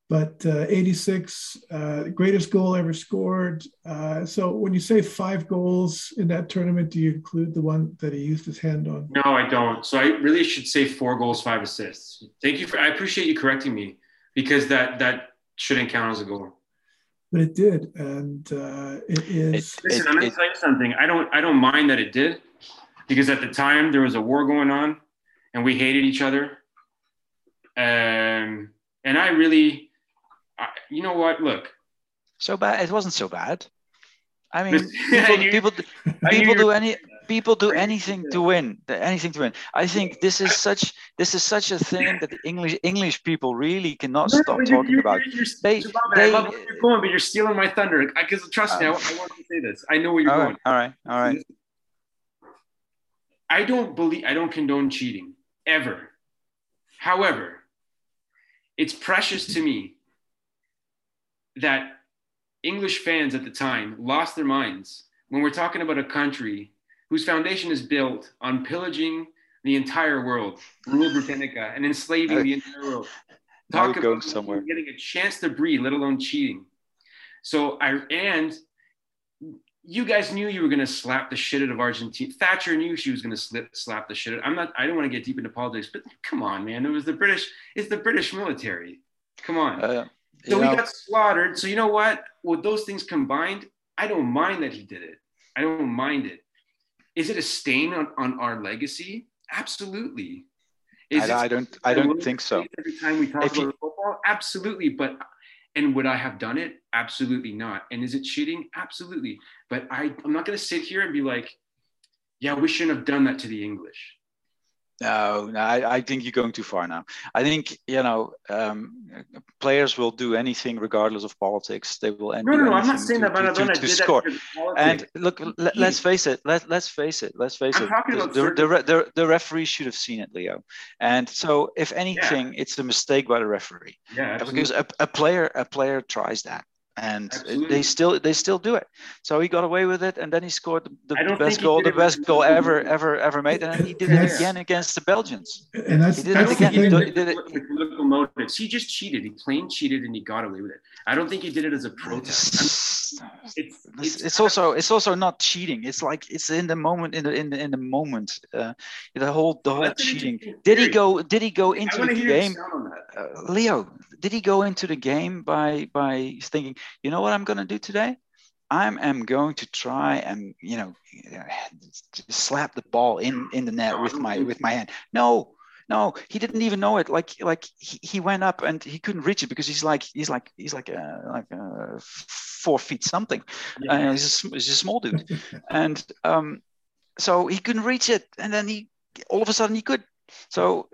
but uh, 86, uh, greatest goal ever scored. Uh, so when you say five goals in that tournament, do you include the one that he used his hand on? No, I don't. So I really should say four goals, five assists. Thank you for. I appreciate you correcting me because that that shouldn't count as a goal. But it did, and uh, it is. It, Listen, I'm going to tell you something. I don't. I don't mind that it did, because at the time there was a war going on, and we hated each other. Um, and I really I, you know what? Look. So bad. It wasn't so bad. I mean, people, people, people do any people do anything to win, anything to win. I think this is such this is such a thing that the English English people really cannot no, stop talking you're, about. You're, they, they, I love where you're going, but you're stealing my thunder. Because trust me, I, I, want to say this. I know where you're all going. Right, all right, all right. I don't believe I don't condone cheating ever. However, it's precious to me that English fans at the time lost their minds when we're talking about a country whose foundation is built on pillaging the entire world, rule Britannica, and enslaving the entire world. Talk about going somewhere. getting a chance to breathe, let alone cheating. So I and you guys knew you were going to slap the shit out of Argentina. Thatcher knew she was going to slip, slap the shit out. I'm not. I don't want to get deep into politics, but come on, man. It was the British. It's the British military. Come on. Uh, so we got slaughtered. So you know what? With those things combined, I don't mind that he did it. I don't mind it. Is it a stain on, on our legacy? Absolutely. Is I, I don't. I don't think so. Every time we talk if about you, football, absolutely. But and would I have done it? Absolutely not. And is it cheating? Absolutely. But I, I'm not going to sit here and be like, yeah, we shouldn't have done that to the English. No, no, I, I, think you're going too far now. I think you know um, players will do anything regardless of politics. They will. No, no, no. I'm not saying to, that, to, to, to score. And look, let, us face it. Let, let's face it. Let's face I'm it. The, the, the, the, referee should have seen it, Leo. And so, if anything, yeah. it's a mistake by the referee. Yeah, absolutely. because a, a player a player tries that and Absolutely. they still they still do it. So he got away with it, and then he scored the, the best goal, the best goal ever ever ever made, and he did it again against the Belgians. And that's, he did that's it again. He did, he did it. Political motives. He just cheated. He plain cheated, and he got away with it. I don't think he did it as a protest. It's, it's, it's, also it's also not cheating. It's like it's in the moment in the in the in the moment. Uh, the whole the whole cheating. Did he go? Did he go into the game? Uh, Leo, did he go into the game by by thinking? you know what I'm going to do today? I am going to try and you know slap the ball in in the net with my with my hand. No, no, he didn't even know it. Like like he, he went up and he couldn't reach it because he's like he's like he's like a, like a four feet something. Yeah. Uh, he's, a, he's a small dude, and um, so he couldn't reach it. And then he all of a sudden he could. So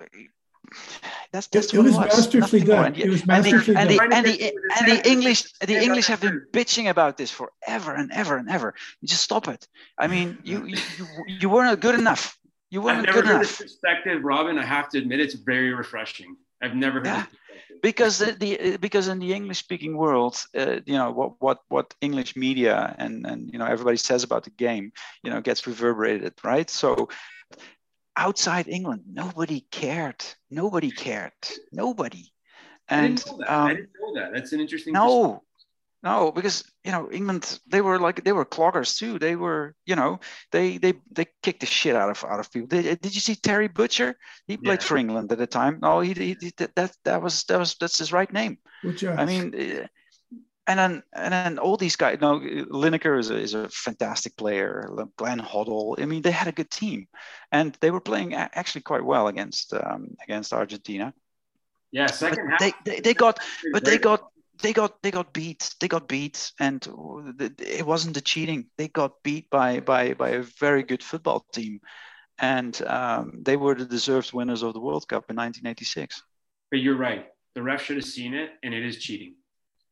that's that's it, what it was, masterfully done. It was masterfully and the, done. And the, and the, and the English, the English have been bitching about this forever and ever and ever. You just stop it. I mean, you you, you weren't good enough. You weren't I've never good heard enough. This perspective, Robin. I have to admit, it's very refreshing. I've never heard. Yeah. Because the, the, because in the English speaking world, uh, you know what what what English media and and you know everybody says about the game, you know, gets reverberated, right? So outside England, nobody cared. Nobody cared. Nobody. And I didn't know that. Um, I didn't know that. That's an interesting. No, no, because you know England, they were like they were cloggers too. They were, you know, they they they kicked the shit out of out of people. Did, did you see Terry Butcher? He played yeah. for England at the time. No, he, he, he, that that was that was that's his right name. I mean, eh, and then and then all these guys. No, Lineker is a, is a fantastic player. Glenn Hoddle. I mean, they had a good team, and they were playing actually quite well against um, against Argentina. Yeah, second half. They, they, they got, but they got they got they got beat. They got beat, and it wasn't the cheating. They got beat by by by a very good football team, and um, they were the deserved winners of the World Cup in 1986. But you're right. The ref should have seen it, and it is cheating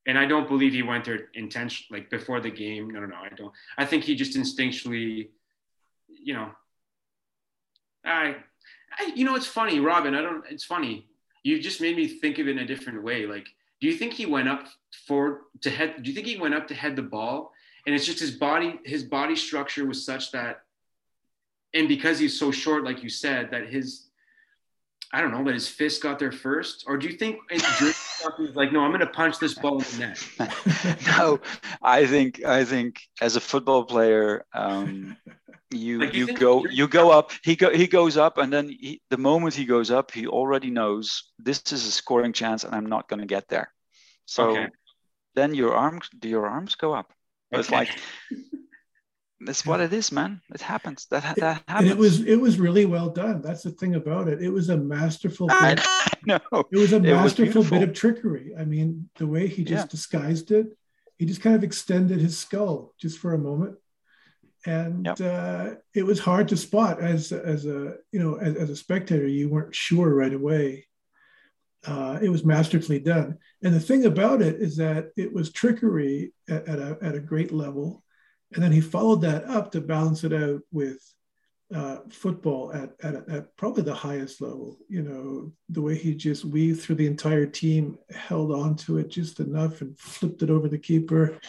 and I don't believe he went there intention like before the game. No, no, no, I don't. I think he just instinctually, you know, I, I, you know, it's funny, Robin. I don't. It's funny. You just made me think of it in a different way. Like, do you think he went up for to head? Do you think he went up to head the ball? And it's just his body. His body structure was such that, and because he's so short, like you said, that his I don't know that his fist got there first, or do you think he's like, no, I'm going to punch this ball in the net? no, I think I think as a football player, um, you like you, you go you go up. He go he goes up, and then he, the moment he goes up, he already knows this is a scoring chance, and I'm not going to get there. So okay. then your arms do your arms go up. Okay. It's like that's what it is, man. It happens. That that happens. And it was it was really well done. That's the thing about it. It was a masterful. Bit, no, it was a masterful was bit of trickery. I mean, the way he just yeah. disguised it, he just kind of extended his skull just for a moment, and yep. uh, it was hard to spot as as a you know as, as a spectator. You weren't sure right away. Uh, it was masterfully done, and the thing about it is that it was trickery at, at a at a great level and then he followed that up to balance it out with uh, football at, at, at, probably the highest level. You know, the way he just weaved through the entire team, held on to it just enough and flipped it over the keeper.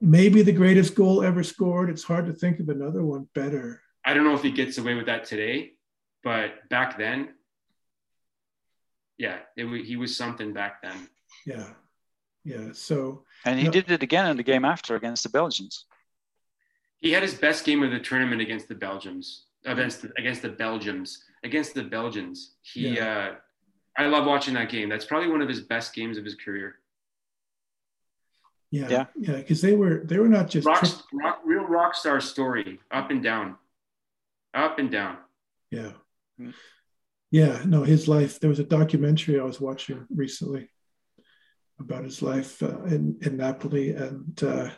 Maybe the greatest goal ever scored. It's hard to think of another one better. I don't know if he gets away with that today, but back then, yeah, it, he was something back then. Yeah. Yeah. So, and he no, did it again in the game after against the Belgians he had his best game of the tournament against the Belgians, against the, against the Belgians, against the Belgians. He, yeah. uh, I love watching that game. That's probably one of his best games of his career. Yeah, yeah, yeah, because they were they were not just rock, tri- rock, real rock star story, up and down, up and down. Yeah, hmm. yeah. No, his life. There was a documentary I was watching recently about his life uh, in in Napoli, and uh,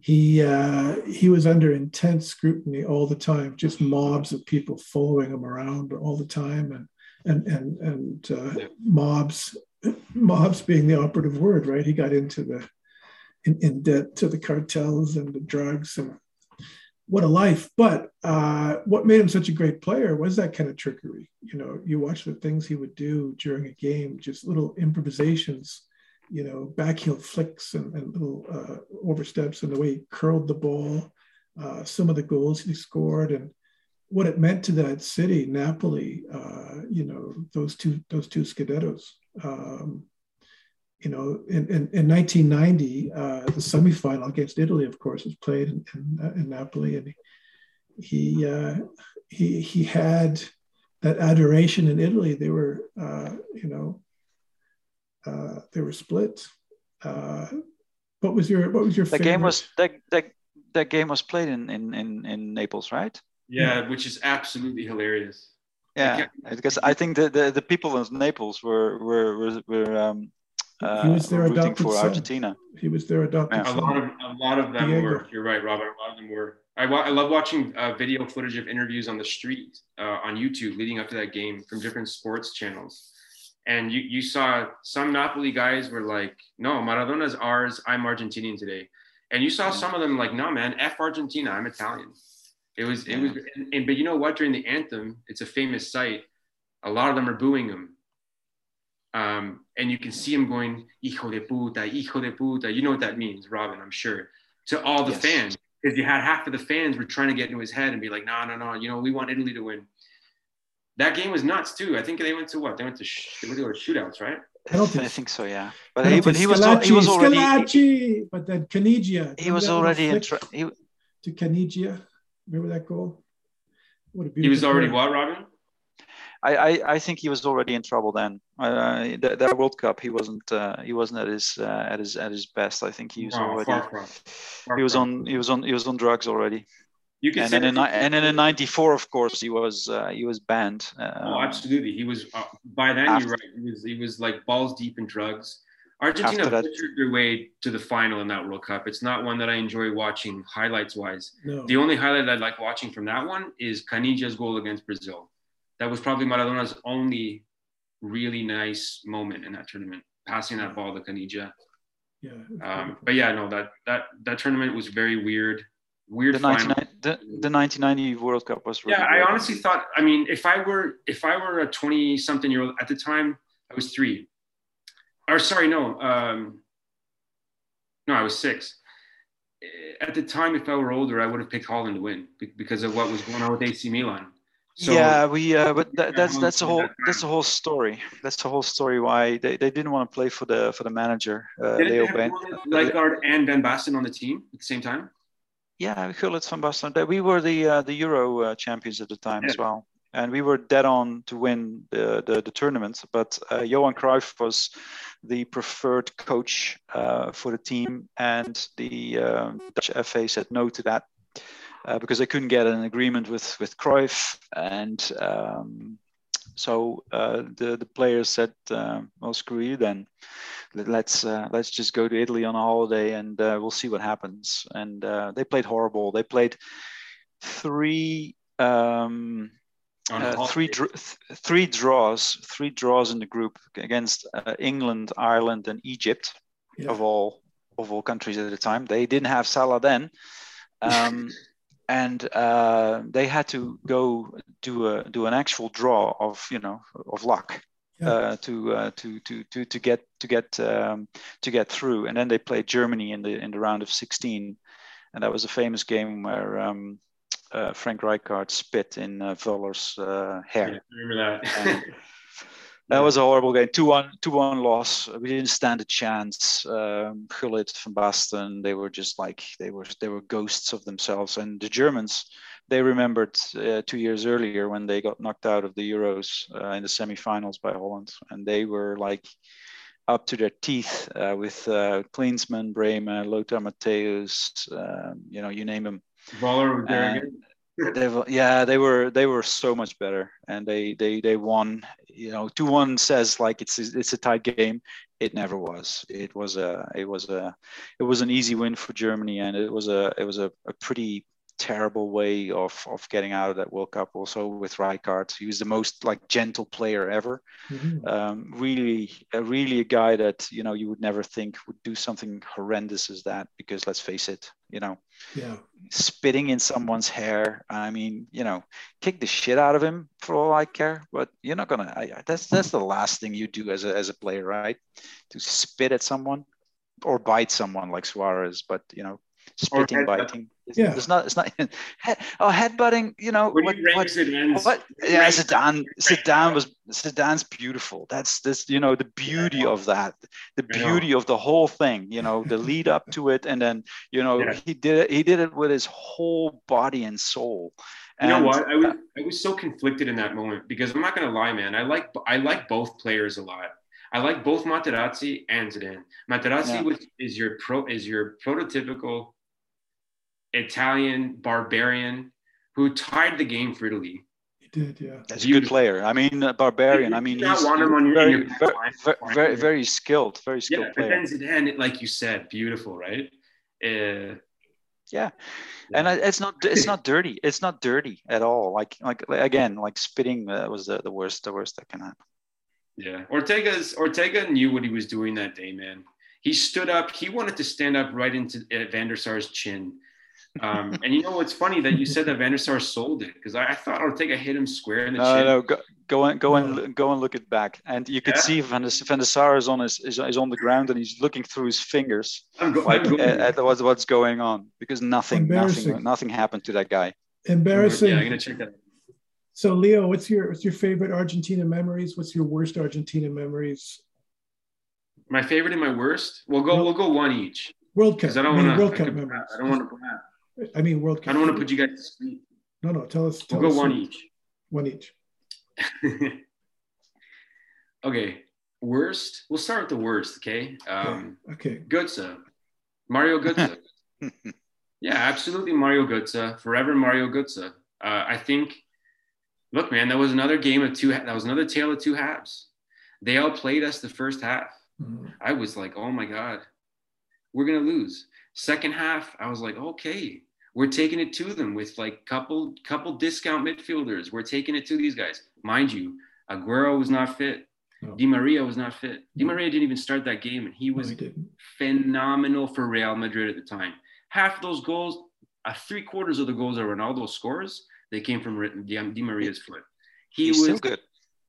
he uh, he was under intense scrutiny all the time, just mobs of people following him around all the time, and and and and uh, mobs mobs being the operative word, right? He got into the in, in debt to the cartels and the drugs and what a life. But uh, what made him such a great player was that kind of trickery. You know, you watch the things he would do during a game, just little improvisations you know, backheel flicks and, and little uh, oversteps and the way he curled the ball, uh, some of the goals he scored, and what it meant to that city, Napoli. Uh, you know, those two those two Scudettos. Um, you know, in, in, in 1990, uh, the semifinal against Italy, of course, was played in, in, in Napoli, and he he, uh, he he had that adoration in Italy. They were, uh, you know, uh, they were split. Uh, what was your what was your? The favorite? game was that that that game was played in in in, in Naples, right? Yeah, yeah, which is absolutely hilarious. Yeah, because I think the, the, the people in Naples were were were, were um, uh, he was their rooting for son. Argentina. He was their adopted yeah. A lot of a lot of them Diego. were. You're right, Robert. A lot of them were. I, I love watching uh, video footage of interviews on the street uh, on YouTube leading up to that game from different sports channels and you, you saw some Napoli guys were like, no, Maradona's ours. I'm Argentinian today. And you saw some of them like, no, man, F Argentina. I'm Italian. It was, it was, and, and, but you know what? During the anthem, it's a famous sight. A lot of them are booing him. Um, and you can see him going, hijo de puta, hijo de puta. You know what that means, Robin, I'm sure, to all the yes. fans. Because you had half of the fans were trying to get into his head and be like, no, no, no, you know, we want Italy to win that game was nuts too. I think they went to what? They went to sh- they were shootouts, right? I don't think, I think so. Yeah, but he, but he was he was already. Schillaci, but then Caniggia. He was already in. Tra- he, to Caniggia. Remember that goal? What a he was already what, Robin? I, I, I think he was already in trouble then. Uh, that, that World Cup, he wasn't uh, he wasn't at his uh, at his at his best. I think he was wow, already. Far from. Far he was from. on he was on he was on drugs already. You can and then in, and then in '94, of course, he was uh, he was banned. Um, oh, absolutely. He was uh, by then. After, you're right. He was he was like balls deep in drugs. Argentina butchered their way to the final in that World Cup. It's not one that I enjoy watching highlights wise. No. The only highlight I like watching from that one is Caniggia's goal against Brazil. That was probably Maradona's only really nice moment in that tournament, passing that ball to Caniggia. Yeah. Um, but yeah, no, that that that tournament was very weird weird the, the, the 1990 World Cup was really yeah. I honestly thought. I mean, if I were if I were a 20 something year old at the time, I was three. Or sorry, no, um, no, I was six. At the time, if I were older, I would have picked Holland to win because of what was going on with AC Milan. So, yeah, we. Uh, but that, that's that's a whole that's a whole story. That's the whole story why they, they didn't want to play for the for the manager uh, Leo Ben. Rijkaard and van Basten on the team at the same time. Yeah, Gullit van Basten. We were the uh, the Euro uh, champions at the time yeah. as well, and we were dead on to win the the, the tournament. But uh, Johan Cruyff was the preferred coach uh, for the team, and the Dutch FA said no to that uh, because they couldn't get an agreement with with Cruyff, and um, so uh, the the players said, uh, "Well, screw you then. Let's uh, let's just go to Italy on a holiday, and uh, we'll see what happens." And uh, they played horrible. They played three. Um, three dr- three draws, three draws in the group against England, Ireland, and Egypt, yeah. of all of all countries at the time. They didn't have Salah then, um, and uh, they had to go do a do an actual draw of you know of luck yeah. uh, to, uh, to to to to get to get um, to get through, and then they played Germany in the in the round of 16, and that was a famous game where um, uh, Frank Rijkaard spit in uh, Völler's uh, hair. Yeah, remember that. That was a horrible game. 2 1, 2 1 loss. We didn't stand a chance. Um, Gullit van Basten, they were just like, they were, they were ghosts of themselves. And the Germans, they remembered uh, two years earlier when they got knocked out of the Euros uh, in the semifinals by Holland. And they were like up to their teeth uh, with uh, Klinsmann, Brehme, Lothar Matthäus, um, you know, you name them. Völler they yeah they were they were so much better and they they they won you know 2-1 says like it's it's a tight game it never was it was a it was a it was an easy win for germany and it was a it was a, a pretty terrible way of of getting out of that World Cup. Also with Rijkaard, he was the most like gentle player ever. Mm-hmm. Um, really, uh, really a guy that you know you would never think would do something horrendous as that. Because let's face it, you know, yeah, spitting in someone's hair. I mean, you know, kick the shit out of him for all I care. But you're not gonna. I, that's that's the last thing you do as a as a player, right? To spit at someone or bite someone like Suarez. But you know, spitting, biting. It's, yeah. It's not, it's not, head, oh, headbutting, you know, what, what, what, yeah, Zidane, Zidane was, Zidane's beautiful. That's this, you know, the beauty of that, the beauty of the whole thing, you know, the lead up to it. And then, you know, yeah. he did it, he did it with his whole body and soul. And, you know what? I was, uh, I was so conflicted in that moment because I'm not going to lie, man. I like, I like both players a lot. I like both Materazzi and Zidane. Materazzi yeah. was, is your pro is your prototypical Italian barbarian who tied the game for Italy. He did, yeah. That's a good player. I mean, uh, barbarian. I mean, he's very, very, very, very, skilled, very skilled yeah, player. But then Zidane, like you said, beautiful, right? Uh, yeah. and it's not it's not dirty. It's not dirty at all. Like like again, like spitting uh, was the, the worst the worst that can happen. Yeah, Ortega's Ortega knew what he was doing that day, man. He stood up. He wanted to stand up right into uh, Van der Sar's chin um, and you know what's funny that you said that Van der Sar sold it because I, thought I would take a hit him square in the no, chin. No, go, go and go and go and look it back, and you could yeah. see Van der, Van der Sar is on his is, is, on the ground and he's looking through his fingers go, like at, at what's what's going on because nothing nothing nothing happened to that guy. Embarrassing. Yeah, I'm gonna check that. So Leo, what's your what's your favorite Argentina memories? What's your worst Argentina memories? My favorite and my worst. We'll go. We'll go one each. World Cup. I don't want to. World Cup memories. I don't want to. I mean, World Cup. I don't want to put you guys to sleep. No, no. Tell us. Tell we'll us go one each. One each. okay. Worst. We'll start with the worst. Okay. Um, okay. Götze. Mario Götze. yeah, absolutely. Mario Götze. Forever Mario Götze. Uh, I think. Look, man, that was another game of two. That was another tale of two halves. They all played us the first half. Mm-hmm. I was like, oh my god, we're gonna lose. Second half, I was like, okay, we're taking it to them with like couple couple discount midfielders. We're taking it to these guys. Mind you, Aguero was not fit. No. Di Maria was not fit. Di Maria didn't even start that game, and he was no, he phenomenal for Real Madrid at the time. Half those goals, uh, three quarters of the goals that Ronaldo scores, they came from Di Maria's foot. He he's was good.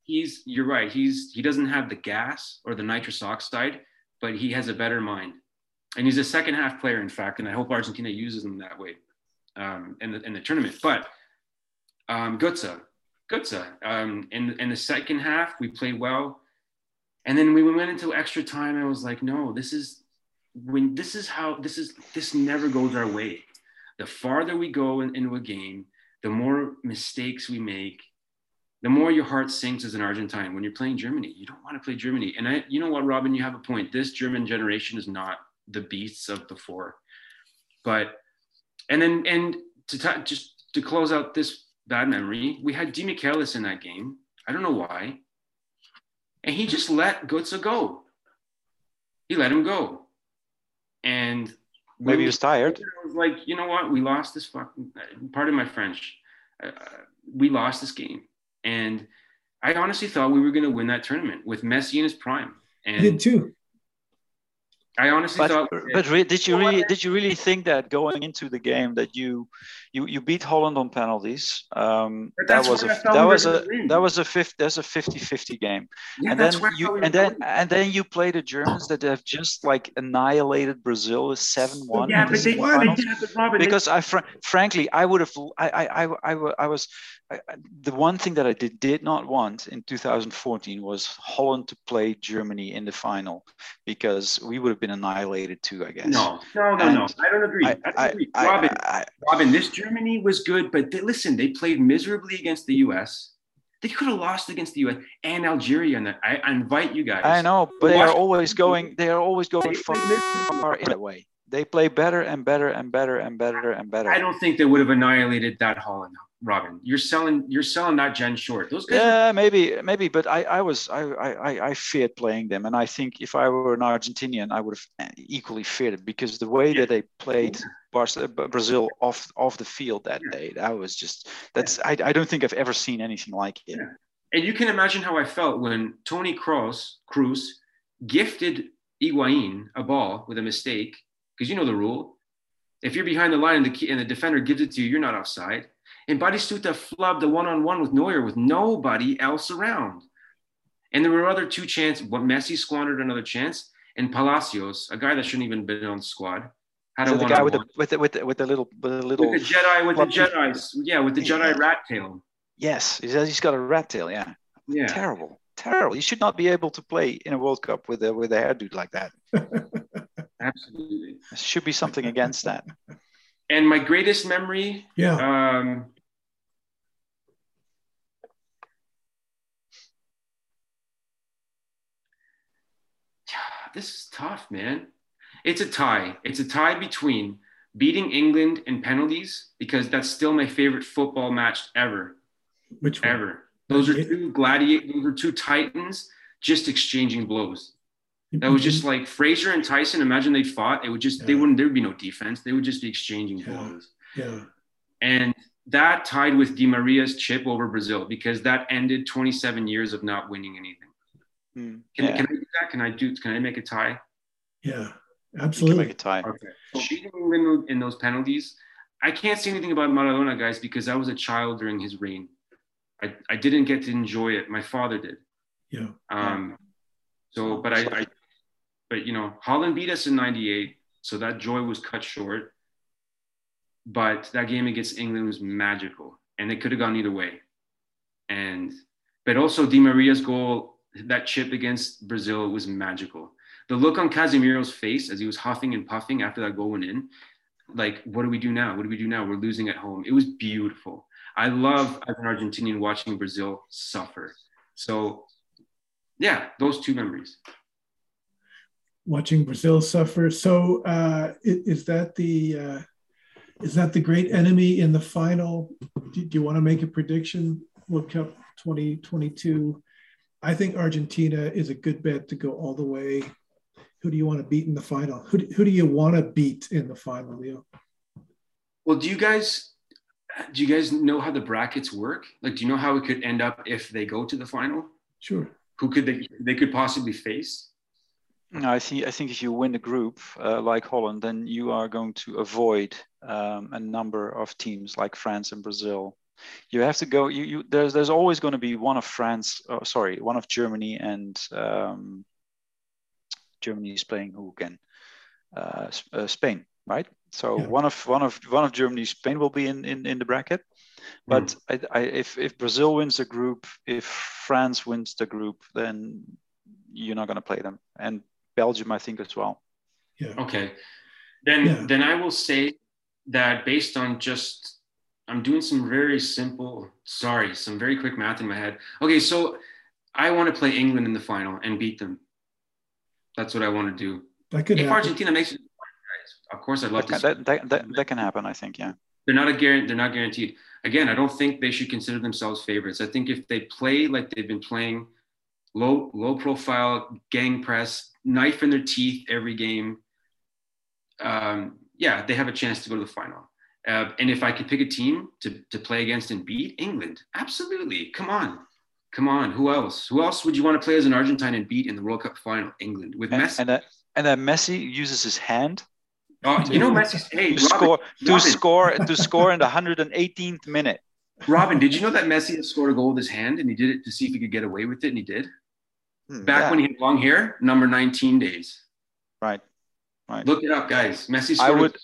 He's you're right. He's he doesn't have the gas or the nitrous oxide, but he has a better mind and he's a second half player, in fact, and I hope Argentina uses him that way um, in, the, in the tournament. But um, Götze. Um, in, in the second half, we played well. And then we went into extra time. I was like, no, this is when this is how this is this never goes our way. The farther we go in, into a game, the more mistakes we make, the more your heart sinks as an Argentine when you're playing Germany. You don't want to play Germany. And I, you know what, Robin, you have a point. This German generation is not the beasts of before. But and then and to t- just to close out this bad memory, we had Demichelis in that game. I don't know why. And he just let Götze go. He let him go. And maybe he was tired. I was like, you know what? We lost this fucking, part of my French. Uh, we lost this game. And I honestly thought we were going to win that tournament with Messi in his prime. And I did too. I honestly but, thought. But re- did you really did you really think that going into the game that you you you beat Holland on penalties? Um, that was a that was a that was a fifth that's a 50-50 game, yeah, and then you and then and then you play the Germans that have just like annihilated Brazil seven one. Yeah, but they, won. because I fr- frankly I would have I I I, I, I was I, the one thing that I did, did not want in 2014 was Holland to play Germany in the final because we would have been annihilated too, I guess. No, no, no, and no. I don't agree. I, I don't agree. Robin, Robin, this Germany was good, but they, listen, they played miserably against the U.S. They could have lost against the U.S. and Algeria. And I, I invite you guys. I know, but they are always going. They are always going far, far in that way. They play better and better and better and better and better. I don't think they would have annihilated that Holland. Robin. You're selling you're selling that gen short. Those guys. Yeah, are- maybe maybe, but I I was I I I feared playing them, and I think if I were an Argentinian, I would have equally feared it because the way yeah. that they played uh, Brazil off off the field that yeah. day, that was just that's. I I don't think I've ever seen anything like it. And you can imagine how I felt when Toni Kroos Cruz gifted Higuaín a ball with a mistake because you know the rule. If you're behind the line and the and the defender gives it to you, you're not offside and Batistuta flubbed a one-on-one with Neuer with nobody else around. And there were other two chances. What Messi squandered another chance, and Palacios, a guy that shouldn't even been on the squad, had so a the guy with the, with the with the with the little with the little with the Jedi with the Jedi's yeah with the Jedi rat tail. Yes, he's got a rat tail. Yeah. Yeah. Terrible, terrible. You should not be able to play in a World Cup with a with a hairdo like that. Absolutely. There should be something against that. And my greatest memory, yeah. Um, this is tough, man. It's a tie. It's a tie between beating England in penalties because that's still my favorite football match ever. Which one? ever? Those are two gladiators. Those are two titans just exchanging blows. That was just like Frazier and Tyson. Imagine they fought. It would just yeah. they wouldn't. There would be no defense. They would just be exchanging yeah. blows. Yeah. And that tied with Di Maria's chip over Brazil because that ended 27 years of not winning anything. Mm, can, yeah. can I do that? Can I do? Can I make a tie? Yeah, absolutely. make a tie. Okay. Cheating in, in those penalties. I can't say anything about Maradona, guys, because I was a child during his reign. I, I didn't get to enjoy it. My father did. Yeah. Um. So, but I, I, but you know, Holland beat us in '98, so that joy was cut short. But that game against England was magical, and it could have gone either way. And, but also Di Maria's goal that chip against Brazil was magical. The look on Casemiro's face as he was huffing and puffing after that goal went in, like, what do we do now? What do we do now? We're losing at home. It was beautiful. I love as an Argentinian watching Brazil suffer. So, yeah, those two memories. Watching Brazil suffer. So, uh, is that the uh, is that the great enemy in the final? Do, do you want to make a prediction? World Cup 2022 I think Argentina is a good bet to go all the way. Who do you want to beat in the final? Who do, who do you want to beat in the final, Leo? Well, do you guys do you guys know how the brackets work? Like, do you know how it could end up if they go to the final? Sure. Who could they they could possibly face? No, I think I think if you win the group uh, like Holland, then you are going to avoid um, a number of teams like France and Brazil you have to go. You, you there's there's always going to be one of France. Oh, sorry, one of Germany and um, Germany is playing who again? Uh, uh, Spain, right? So yeah. one of one of one of Germany, Spain will be in in, in the bracket. But mm. I, I, if if Brazil wins the group, if France wins the group, then you're not going to play them, and Belgium, I think as well. Yeah. Okay. Then yeah. then I will say that based on just I'm doing some very simple, sorry, some very quick math in my head. Okay, so I want to play England in the final and beat them. That's what I want to do. That could if happen. Argentina makes it, of course, I'd love that to. Can, that, that, that, can happen, I think. Yeah. They're not a guarantee. They're not guaranteed. Again, I don't think they should consider themselves favorites. I think if they play like they've been playing, low low profile, gegen press, knife in their teeth every game, um, yeah, they have a chance to go to the final. Uh, and if I could pick a team to, to play against and beat England, absolutely. Come on. Come on. Who else? Who else would you want to play as an Argentine and beat in the World Cup final? England with and, Messi. And that, and that Messi uses his hand. Oh, you know Messi. Hey, to Robin, score to Robin. score to score in the 118th minute. Robin, did you know that Messi has scored a goal with his hand and he did it to see if he could get away with it and he did? Hmm, Back yeah. when he had long hair, number 19 days. Right. Right. Look it up, guys. Messi. I would,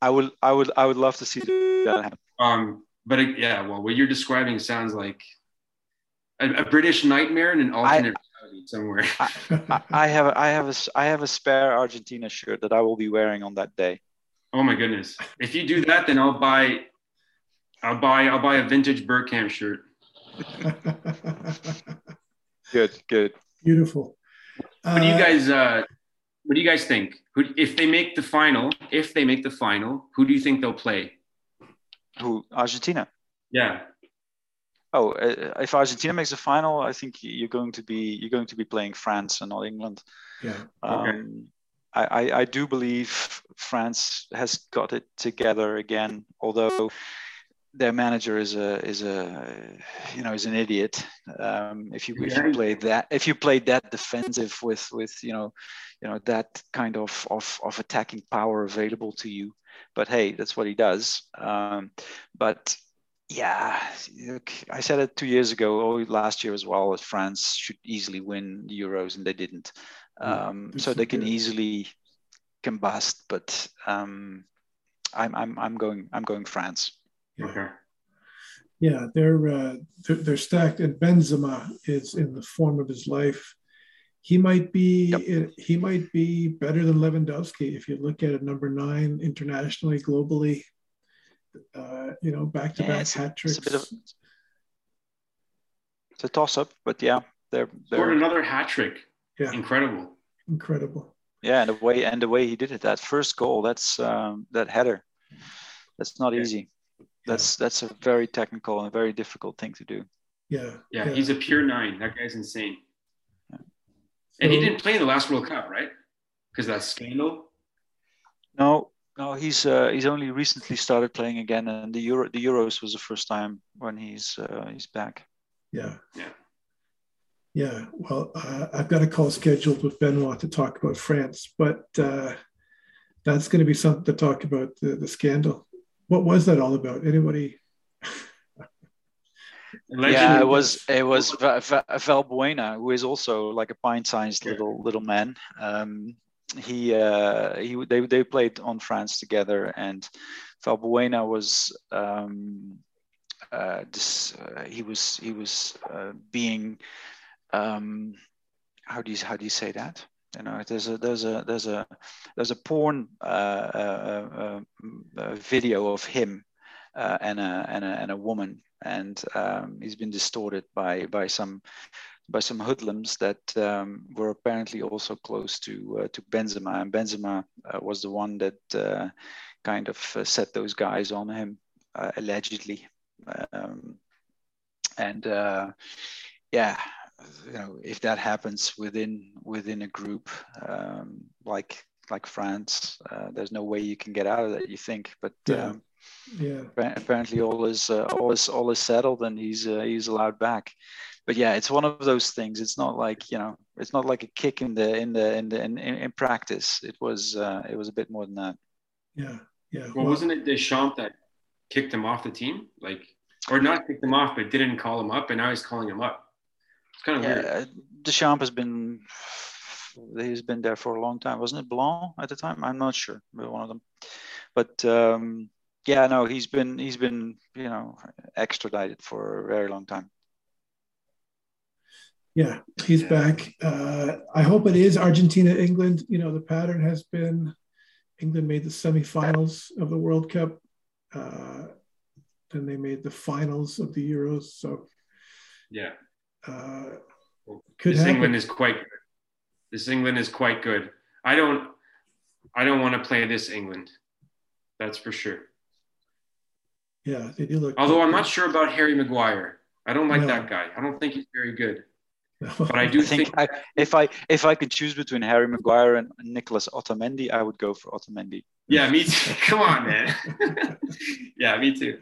I would, I would, I would love to see that happen. Um, but it, yeah, well, what you're describing sounds like a, a British nightmare in an alternate I, reality somewhere. I, I, have, a, I have a, I have a spare Argentina shirt that I will be wearing on that day. Oh my goodness! If you do that, then I'll buy, I'll buy, I'll buy a vintage Bergkamp shirt. good, good, beautiful. What do you uh, guys? Uh, what do you guys think? Who, if they make the final, if they make the final, who do you think they'll play? Who Argentina? Yeah. Oh, uh, if Argentina makes the final, I think you're going to be you're going to be playing France and not England. Yeah. Um, okay. I, I, I do believe France has got it together again, although their manager is a is a you know is an idiot. Um, if you if you play that if you play that defensive with with you know you know that kind of of, of attacking power available to you, but hey, that's what he does. Um, but yeah, look, I said it two years ago, or last year as well. That France should easily win the Euros, and they didn't. Um, yeah, so they can easily combust, but um, I'm I'm I'm going I'm going France. Yeah. Okay. Yeah, they're, uh, they're, they're stacked, and Benzema is in the form of his life. He might be yep. he might be better than Lewandowski if you look at it, number nine internationally, globally. Uh, you know, back to back hat tricks. It's a, bit of, it's a toss up, but yeah, they're, they're scored another hat trick. Yeah, incredible, incredible. Yeah, and the way and the way he did it, that first goal, that's um, that header, that's not yeah. easy that's that's a very technical and very difficult thing to do. Yeah. Yeah, yeah. he's a pure nine. That guy's insane. Yeah. And he didn't play in the last World Cup, right? Because that scandal. No, no, he's uh, he's only recently started playing again, and the Euro the Euros was the first time when he's uh, he's back. Yeah. Yeah. Yeah. Well, uh, I've got a call scheduled with Benoit to talk about France, but uh, that's going to be something to talk about the, the scandal what was that all about? Anybody? yeah, it was it was Valbuena, who is also like a pint-sized little little man. Um, he uh, he they they played on France together, and Valbuena was um, uh, this, uh, he was he was uh, being um, how do you how do you say that? You know, there's a there's a there's a there's a porn uh, uh, uh, uh video of him uh, and a and a and a woman, and um, he's been distorted by by some by some hoodlums that um, were apparently also close to uh, to Benzema, and Benzema was the one that kind of set those guys on him allegedly, um, and yeah you know if that happens within within a group um, like like France, uh, there's no way you can get out of that. You think, but yeah. Um, yeah. Apparently, all is uh, all is all is settled, and he's uh, he's allowed back. But yeah, it's one of those things. It's not like you know, it's not like a kick in the in the in the in, in practice. It was uh, it was a bit more than that. Yeah, yeah. Well, well wasn't it Deschamps that kicked him off the team? Like, or not kicked him off, but didn't call him up, and now he's calling him up. It's kind of yeah, weird. Deschamps has been he's been there for a long time. Wasn't it Blanc at the time? I'm not sure, but one of them. But um, Yeah, no, he's been he's been you know extradited for a very long time. Yeah, he's yeah. back. Uh, I hope it is Argentina, England. You know, the pattern has been England made the semifinals of the World Cup. Uh, then they made the finals of the Euros. So, yeah, uh, this happen. England is quite good. This England is quite good. I don't, I don't want to play this England. That's for sure. Yeah, they do look. Although I'm not sure about Harry Maguire. I don't like no. that guy. I don't think he's very good. But I do I think, think I, if I if I could choose between Harry Maguire and Nicholas Otamendi, I would go for Otamendi. Yeah, me too. Come on, man. yeah, me too.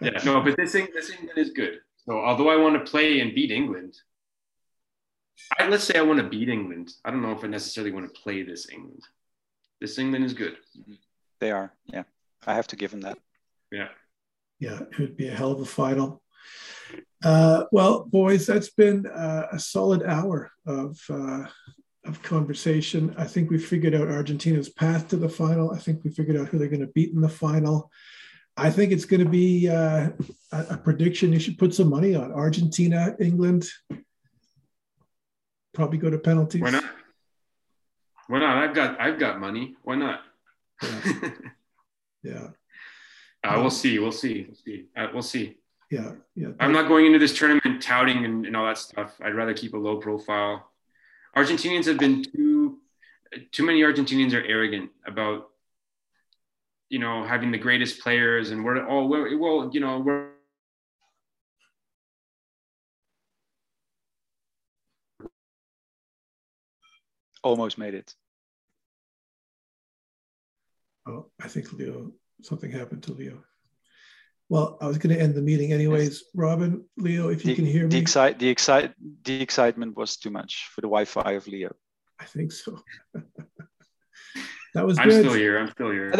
Yeah, no, but this thing, this England is good. So although I want to play and beat England, I, let's say I want to beat England. I don't know if I necessarily want to play this England. This England is good. They are. Yeah, I have to give them that. Yeah. Yeah, it would be a hell of a final. Uh, well, boys, that's been uh, a solid hour of uh, of conversation. I think we figured out Argentina's path to the final. I think we figured out who they're going to beat in the final. I think it's going to be uh, a, a, prediction. You should put some money on Argentina, England. Probably go to penalties. Why not? Why not? I've got I've got money. Why not? Yeah. yeah. Uh, we'll see. We'll see. We'll see. Uh, we'll see yeah, yeah. I'm not going into this tournament touting and, and all that stuff. I'd rather keep a low profile. Argentinians have been too too many Argentinians are arrogant about you know having the greatest players and we're oh well, well you know we're almost made it. Oh, I think Leo something happened to Leo. Well, I was going to end the meeting anyways. Robin, Leo, if you the, can hear me. The, excite, the, excite, the excitement was too much for the Wi Fi of Leo. I think so. that was I'm good. still here. I'm still here.